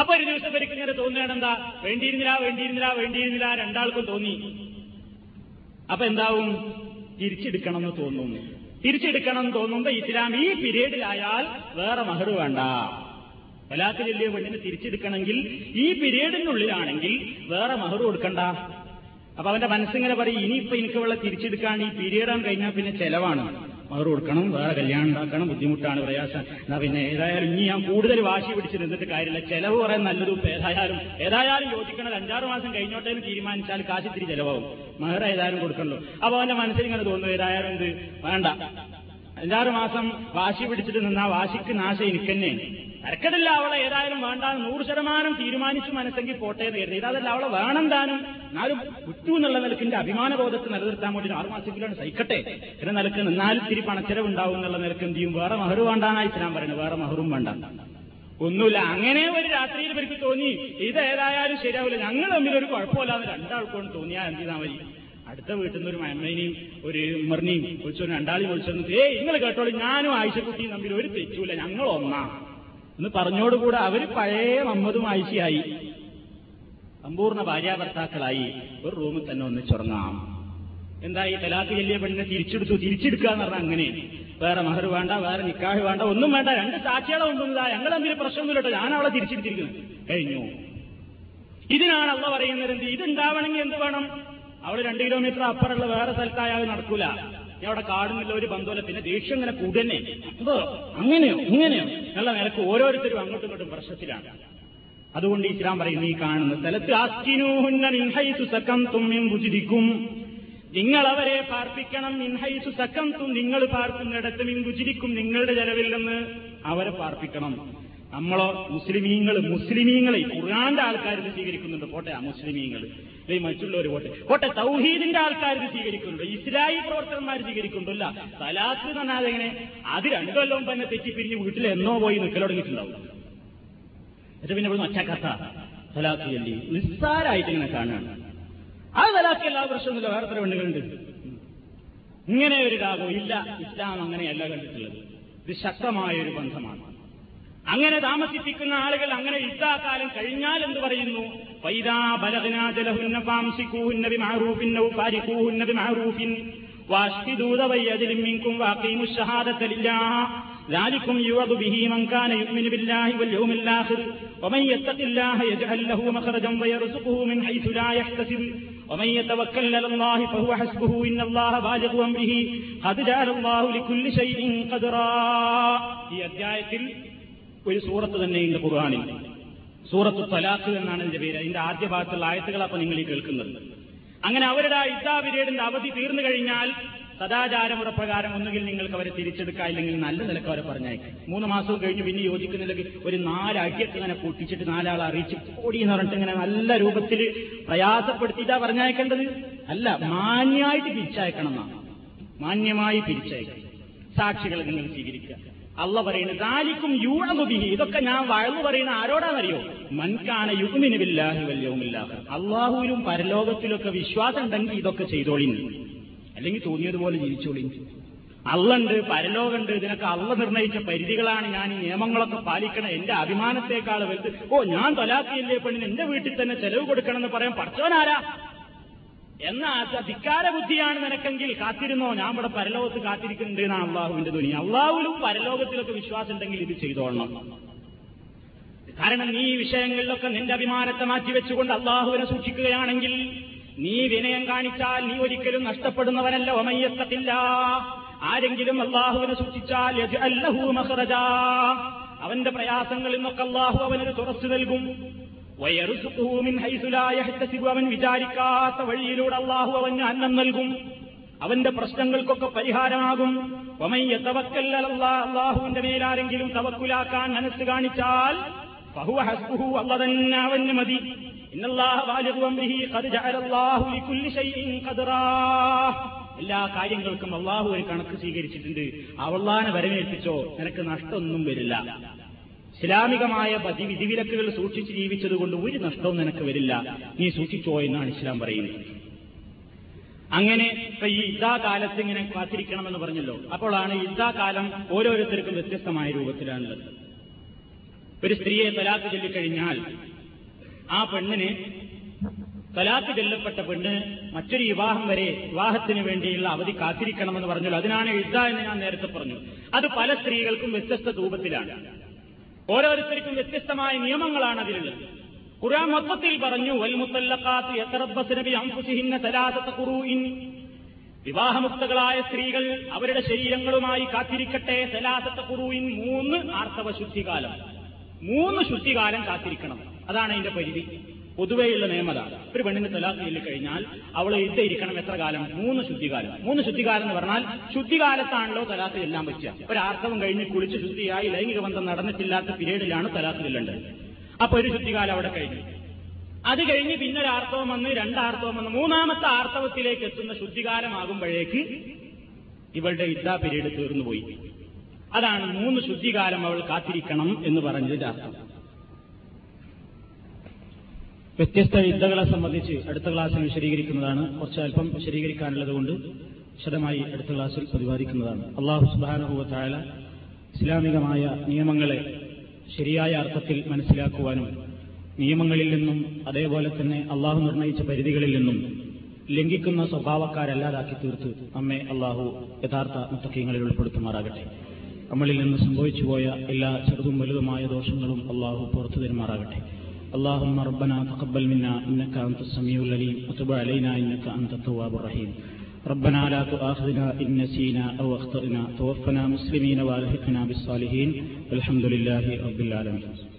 അപ്പൊ ഒരു ദിവസം ഇവർക്ക് തോന്നുകയാണ് തോന്നുകയാണെന്താ വേണ്ടിയിരുന്നില്ല വേണ്ടിയിരുന്നില്ല വേണ്ടിയിരുന്നില്ല രണ്ടാൾക്കും തോന്നി. അപ്പൊ എന്താവും? തിരിച്ചെടുക്കണം എന്ന് തോന്നുന്നു തിരിച്ചെടുക്കണം എന്ന് തോന്നുമ്പോ ഇസ്ലാം ഈ പീരീഡിലായാൽ വേറെ മഹർ വേണ്ട. വലാത്ത് ജില്ലയെ പെണ്ണിനെ തിരിച്ചെടുക്കണമെങ്കിൽ ഈ പീരീഡിനുള്ളിലാണെങ്കിൽ വേറെ മഹർ കൊടുക്കണ്ട. അപ്പൊ അവന്റെ മനസ്സിങ്ങനെ പറയും ഇനിയിപ്പോ എനിക്ക് വെള്ളം തിരിച്ചെടുക്കാൻ ഈ പീരീഡ് കഴിഞ്ഞാൽ പിന്നെ ചെലവാണ്. മഹർ കൊടുക്കണം വേറെ കല്യാണം ഉണ്ടാക്കണം ബുദ്ധിമുട്ടാണ് പ്രയാസം. എന്നാ പിന്നെ ഏതായാലും ഇനി ഞാൻ കൂടുതൽ വാശി പിടിച്ച് നിന്നിട്ട് കാര്യമില്ല. ചെലവ് പറയാൻ നല്ലൊരു ഏതായാലും ഏതായാലും യോജിക്കണത് അഞ്ചാറ് മാസം കഴിഞ്ഞോട്ടെ എന്ന് തീരുമാനിച്ചാൽ കാശിത്തിരി ചെലവാകും. മഹർ ഏതായാലും കൊടുക്കണല്ലോ. അപ്പൊ അവന്റെ മനസ്സിൽ ഇങ്ങനെ തോന്നുന്നു ഏതായാലും എന്ത്? വേണ്ട. അഞ്ചാറ് മാസം വാശി പിടിച്ചിട്ട് നിന്നാ വാശിക്ക് നാശം എനിക്കന്നെ. തരക്കടില്ല അവളെ ഏതായാലും വേണ്ട നൂറ് ശതമാനം തീരുമാനിച്ചു മനസ്സെങ്കിൽ പോട്ടെ എന്ന് ഇതാതല്ല അവളെ വേണം താനും എന്നാലും കുറ്റു എന്നുള്ള നിലക്കിന്റെ അഭിമാനബോധത്തെ നിലനിർത്താൻ വേണ്ടി ആറ് മാസത്തിലാണ് സഹിക്കട്ടെ. എന്ന നിലയ്ക്ക് നിന്നാൽ ഇത്തിരി പണച്ചെലവ് ഉണ്ടാവും എന്നുള്ള നിലയ്ക്ക് എന്ത് ചെയ്യും? വേറെ മഹർ വേണ്ടാന്നായി ഇസ്ലാം പറയുന്നത് വേറെ മഹറും വേണ്ട. ഒന്നുമില്ല അങ്ങനെ ഒരു രാത്രിയിൽ ഇവർക്ക് തോന്നി. ഇത് ഏതായാലും ശരിയാവില്ല. ഞങ്ങൾ തമ്മിൽ ഒരു കുഴപ്പമില്ലാതെ രണ്ടാൾക്കോണ്ട് തോന്നിയാൽ എന്ത് ചെയ്താൽ മതി? അടുത്ത വീട്ടിൽ നിന്ന് ഒരു മമ്മേനെയും ഒരു ഉമ്മറിനെയും വിളിച്ചൊരു രണ്ടാളി വിളിച്ചു ഏയ് നിങ്ങൾ കേട്ടോളൂ ഞാനും ആയിഷക്കുട്ടിയും തമ്മിൽ ഒരു തെറ്റൂല ഞങ്ങൾ ഒന്നാം എന്ന് പറഞ്ഞോടുകൂടെ അവർ പഴയ മമ്മതും ആയിഷയായി. സമ്പൂർണ ഭാര്യാഭർത്താക്കളായി ഒരു റൂമിൽ തന്നെ ഒന്നിച്ചുറങ്ങാം എന്താ ഈ തലാക്ക് ചെല്ലിയ പെണ്ണിനെ തിരിച്ചെടുത്തു തിരിച്ചെടുക്കുക എന്ന് പറഞ്ഞാൽ അങ്ങനെ. വേറെ മഹർ വേണ്ട വേറെ നിക്കാഹ് വേണ്ട ഒന്നും വേണ്ട രണ്ട് സാക്ഷികളെ കൊണ്ടുവന്നതാ. ഞങ്ങൾ തമ്മിൽ പ്രശ്നമൊന്നുമില്ലട്ടോ ഞാൻ അവളെ തിരിച്ചെടുത്തിരിക്കുന്നത് കഴിഞ്ഞു. ഇതിനാണ് അവ പറയുന്നത് എന്ത്? ഇതുണ്ടാവണമെങ്കിൽ എന്ത് വേണം? അവൾ രണ്ട് കിലോമീറ്റർ അപ്പുറമുള്ള വേറെ സ്ഥലത്തായാലും നടക്കൂല. ഞാൻ അവിടെ കാടുന്നില്ല ഒരു ബന്ധമല്ല പിന്നെ ദേഷ്യം ഇങ്ങനെ കൂടുന്നെ. അപ്പോ അങ്ങനെയോ? ഇങ്ങനെയോ? നല്ല നിലയ്ക്ക് ഓരോരുത്തരും അങ്ങോട്ടും ഇങ്ങോട്ടും പ്രശ്നത്തിലാണ്. അതുകൊണ്ട് ഇസ്ലാം പറയുന്നു ഈ കാണുന്ന സ്ഥലത്ത് ആസ്കിനൂഹുന്ന തുമ്മിയും സകംതും മിൻ ബുജിദിക്കും നിങ്ങൾ അവരെ പാർപ്പിക്കണം മിൻഹൈസു സകംതും നിങ്ങൾ പാർക്കുന്നിടത്ത് മിൻ ബുജിദിക്കും നിങ്ങളുടെ ചെലവില്ലെന്ന് അവരെ പാർപ്പിക്കണം. നമ്മളോ മുസ്ലിമീങ്ങൾ മുസ്ലിമീങ്ങളെ ഖുർആന്റെ ആൾക്കാർ സ്വീകരിക്കുന്നുണ്ട്. പോട്ടെ ആ മുസ്ലിമീങ്ങൾ അല്ലെങ്കിൽ മറ്റുള്ളവർ പോട്ടെ. പോട്ടെ തൗഹീദിന്റെ ആൾക്കാർ ഇത് സ്വീകരിക്കുന്നുണ്ട്. ഇസ്രായി പ്രവർത്തകന്മാർ സ്വീകരിക്കുന്നുണ്ടല്ല. സലാത്ത് എന്ന് പറഞ്ഞാൽ അത് രണ്ടു കൊല്ലവും തന്നെ തെറ്റിപ്പിരിഞ്ഞ് വീട്ടിൽ എന്നോ പോയി നിൽക്കലൊടങ്ങിയിട്ടുണ്ടാവും എന്നിട്ട് പിന്നെ ഇവിടെ ഒറ്റക്കഥ. സലാത്ത് ചൊല്ലി. നിസ്സാരായിട്ട് ഇങ്ങനെ കാണുകയാണ്. ആ സലാത്ത് എല്ലാ പ്രശ്നമൊന്നുമില്ല വേറെ എത്ര പെണ്ണുകളുണ്ട് ഇങ്ങനെ ഒരു രാഗം ഇല്ല. ഇസ്ലാം അങ്ങനെയല്ല കണ്ടിട്ടുള്ളത്. ഇത് ശക്തമായ ഒരു ബന്ധമാണ്. അങ്ങനെ താമസിപ്പിക്കുന്ന ആളുകൾ അങ്ങനെ യുദ്ധാകാലം കഴിഞ്ഞാൽ എന്ത് പറയുന്നു? വൈദാ ബലഹന ജലഹുന്ന പാംസിക്കൂഹുന്ന ബിമാറൂഫിൻ ഔ ഫാരിഖൂഹുന്ന ബിമാറൂഫിൻ واشهدوا ذوي عدل منكم واقيموا الشهادة لله ذلكم يوعظ به من كان يؤمن بالله واليوم الآخر ومن يتق الله يجعل له مخرجا ويرزقه من حيث لا يحتسب ومن يتوكل على الله فهو حسبه إن الله بالغ أمره قد جعل الله لكل شيء قدرا ഈ അധ്യായത്തിൽ ഒരു സൂറത്ത് തന്നെയുണ്ട് ഖുർആാനിൽ സൂറത്ത് തലാഖ് എന്നാണ് ഇതിന്റെ പേര്. അതിന്റെ ആദ്യ ഭാഗത്തുള്ള ആയത്തുകൾ അപ്പൊ നിങ്ങൾ ഈ കേൾക്കുന്നത്. അങ്ങനെ അവരുടെ ആ ഇദ്ദാ പിരീഡിന്റെ അവധി തീർന്നു കഴിഞ്ഞാൽ സദാചാരമുറപ്രകാരം ഒന്നുകിൽ നിങ്ങൾക്ക് അവരെ തിരിച്ചെടുക്കാം ഇല്ലെങ്കിൽ നല്ല നിലയ്ക്ക് അവരെ പറഞ്ഞേക്കാം മൂന്ന് മാസം കഴിഞ്ഞ് പിന്നെ യോജിക്കുന്നില്ലെങ്കിൽ ഒരു നാലടിയൊക്കെ ഇങ്ങനെ പൊട്ടിച്ചിട്ട് നാലാളെ അറിയിച്ച് ഓടി എന്ന് പറഞ്ഞിട്ട് ഇങ്ങനെ നല്ല രൂപത്തിൽ പ്രയാസപ്പെടുത്തിയിട്ടാ പറഞ്ഞയക്കേണ്ടത്? അല്ല മാന്യമായിട്ട് തിരിച്ചയക്കണം എന്നാണ് മാന്യമായി തിരിച്ചയക്കണം സാക്ഷികളെ നിങ്ങൾ സ്വീകരിക്കുക. അള്ള പറയുന്നത് താലിക്കും യൂണമുബിഹി ഇതൊക്കെ ഞാൻ വഴന്നു പറയുന്ന ആരോടാണെന്നറിയോ മൻകാന യുഗ്മിന് ബില്ലാഹി വല്യവുമില്ലാഹ് അള്ളാഹുവിലും പരലോകത്തിലൊക്കെ വിശ്വാസം ഉണ്ടെങ്കിൽ ഇതൊക്കെ ചെയ്തോളി അല്ലെങ്കിൽ തോന്നിയതുപോലെ ജീവിച്ചോളി അള്ളുണ്ട് പരലോകമുണ്ട് ഇതിനൊക്കെ അള്ള നിർണയിച്ച പരിധികളാണ് ഞാൻ ഈ നിയമങ്ങളൊക്കെ പാലിക്കണം എന്റെ അഭിമാനത്തെക്കാൾ വലുത്. ഓ ഞാൻ തൊലാത്തിയില്ലേ പെണ്ണിന് എന്റെ വീട്ടിൽ തന്നെ ചെലവ് കൊടുക്കണം എന്ന് പറയാൻ പഠിച്ചവനാരാ? എന്ന ധിക്കാര ബുദ്ധിയാണ് നിനക്കെങ്കിൽ കാത്തിരുന്നോ? ഞാൻ ഇവിടെ പരലോകത്ത് കാത്തിരിക്കുന്നുണ്ട് എന്നാണ് അള്ളാഹുവിന്റെ ധ്വനി. അള്ളാഹുലും പരലോകത്തിലൊക്കെ വിശ്വാസം ഉണ്ടെങ്കിൽ ഇത് ചെയ്തോളണം. കാരണം നീ ഈ വിഷയങ്ങളിലൊക്കെ നിന്റെ അഭിമാനത്തെ മാറ്റിവെച്ചുകൊണ്ട് അള്ളാഹുവിനെ സൂക്ഷിക്കുകയാണെങ്കിൽ നീ വിനയം കാണിച്ചാൽ നീ ഒരിക്കലും നഷ്ടപ്പെടുന്നവനല്ല. ഒമയ്യത്തത്തില്ല. ആരെങ്കിലും അള്ളാഹുവിനെ സൂക്ഷിച്ചാൽ. അവന്റെ പ്രയാസങ്ങളിൽ നിന്നൊക്കെ അള്ളാഹു അവനൊരു തുറച്ചു നൽകും. അവൻ വിചാരിക്കാത്ത വഴിയിലൂടെ അള്ളാഹു അവന് അന്നം നൽകും. അവന്റെ പ്രശ്നങ്ങൾക്കൊക്കെ പരിഹാരമാകും. അള്ളാഹുവിന്റെ മേലാരെങ്കിലും തവക്കുലാക്കാൻ മനസ്സ് കാണിച്ചാൽ അല്ല തന്നെ അവന് മതി. എല്ലാ കാര്യങ്ങൾക്കും അള്ളാഹു ഒരു കണക്ക് സ്വീകരിച്ചിട്ടുണ്ട്. അവള്ളാനെ വരവേൽപ്പിച്ചോ നിനക്ക് നഷ്ടമൊന്നും വരില്ല. ഇസ്ലാമികമായ വിധിവിലക്കുകൾ സൂക്ഷിച്ച് ജീവിച്ചതുകൊണ്ട് ഒരു നഷ്ടവും നിനക്ക് വരില്ല. നീ സൂക്ഷിച്ചോ എന്നാണ് ഇസ്ലാം പറയുന്നത്. അങ്ങനെ ഇപ്പൊ ഈ ഇദ്ദാ കാലത്ത് ഇങ്ങനെ കാത്തിരിക്കണമെന്ന് പറഞ്ഞല്ലോ. അപ്പോഴാണ് ഇദ്ദാ കാലം ഓരോരുത്തർക്കും വ്യത്യസ്തമായ രൂപത്തിലാണുള്ളത്. ഒരു സ്ത്രീയെ തലാത്ത് ചൊല്ലിക്കഴിഞ്ഞാൽ ആ പെണ്ണിന് തലാത്ത് ചെല്ലപ്പെട്ട പെണ്ണ് മറ്റൊരു വിവാഹം വരെ വിവാഹത്തിന് വേണ്ടിയുള്ള അവധി കാത്തിരിക്കണമെന്ന് പറഞ്ഞല്ലോ. അതിനാണ് ഇദ്ദ എന്ന് ഞാൻ നേരത്തെ പറഞ്ഞു. അത് പല സ്ത്രീകൾക്കും വ്യത്യസ്ത രൂപത്തിലാണ്. ഓരോരുത്തർക്കും വ്യത്യസ്തമായ നിയമങ്ങളാണ് അതിലുള്ളത്. ഖുർആൻ മൊത്തത്തിൽ പറഞ്ഞു വൽമുത്തല്ലഖാത്ത് യതറബ്ബസ് നബി അൻഫുസിഹിന്ന സലാസത ഖുറൂഇൻ. വിവാഹമുക്തകളായ സ്ത്രീകൾ അവരുടെ ശരീരങ്ങളുമായി കാത്തിരിക്കട്ടെ സലാസത്ത ഖുറൂഇൻ മൂന്ന് ആർത്തവ ശുദ്ധികാലം. മൂന്ന് ശുദ്ധികാലം കാത്തിരിക്കണം. അതാണ് അതിന്റെ പരിധി. പൊതുവെയുള്ള നിയമത ഒരു പെണ്ണിന് തലാഖ് ചൊല്ലി കഴിഞ്ഞാൽ അവൾ ഇട്ടിരിക്കണം എത്ര കാലം? മൂന്ന് ശുദ്ധികാലം. മൂന്ന് ശുദ്ധികാലം എന്ന് പറഞ്ഞാൽ ശുദ്ധികാലത്താണല്ലോ തലാഖ് ചെല്ലാൻ പറ്റുക ഒരാർത്ഥവും കഴിഞ്ഞ് കുളിച്ച് ശുദ്ധിയായി ലൈംഗിക ബന്ധം നടന്നിട്ടില്ലാത്ത പീരീഡിലാണ് തലാഖ് ചെല്ലേണ്ടത് അപ്പൊ ഒരു ശുദ്ധികാലം അവിടെ കഴിഞ്ഞു. അത് കഴിഞ്ഞ് പിന്നെ ഒരു ആർത്തവം വന്ന് രണ്ടാർത്തവം വന്ന് മൂന്നാമത്തെ ആർത്തവത്തിലേക്ക് എത്തുന്ന ശുദ്ധികാലമാകുമ്പോഴേക്ക് ഇവളുടെ ഇദ്ദാ പീരീഡ് തീർന്നുപോയി. അതാണ് മൂന്ന് ശുദ്ധികാലം അവൾ കാത്തിരിക്കണം എന്ന് പറഞ്ഞതിന്റെ അർത്ഥം. വ്യത്യസ്ത യുദ്ധങ്ങളെ സംബന്ധിച്ച് അടുത്ത ക്ലാസ്സിൽ വിശദീകരിക്കുന്നതാണ്. കുറച്ച് അല്പം വിശദീകരിക്കാനുള്ളത് കൊണ്ട് വിശദമായി അടുത്ത ക്ലാസ്സിൽ പ്രതിപാദിക്കുന്നതാണ്. അള്ളാഹു സുബാനുഭവത്തായ ഇസ്ലാമികമായ നിയമങ്ങളെ ശരിയായ അർത്ഥത്തിൽ മനസ്സിലാക്കുവാനും നിയമങ്ങളിൽ നിന്നും അതേപോലെ തന്നെ അള്ളാഹു നിർണയിച്ച പരിധികളിൽ നിന്നും ലംഘിക്കുന്ന സ്വഭാവക്കാരല്ലാതാക്കി തീർത്ത്. നമ്മെ അള്ളാഹു യഥാർത്ഥ മുത്തക്കീങ്ങളിൽ ഉൾപ്പെടുത്തുമാറാകട്ടെ. നമ്മളിൽ നിന്ന് സംഭവിച്ചുപോയ എല്ലാ ചെറുതും വലുതുമായ ദോഷങ്ങളും അള്ളാഹു പുറത്തു തരുമാറാകട്ടെ. اللهم ربنا تقبل منا إنك أنت السميع العليم وتب علينا إنك أنت التواب الرحيم. ربنا لا تؤاخذنا إن نسينا أو أخطأنا توفنا مسلمين وألحقنا بالصالحين والحمد لله رب العالمين.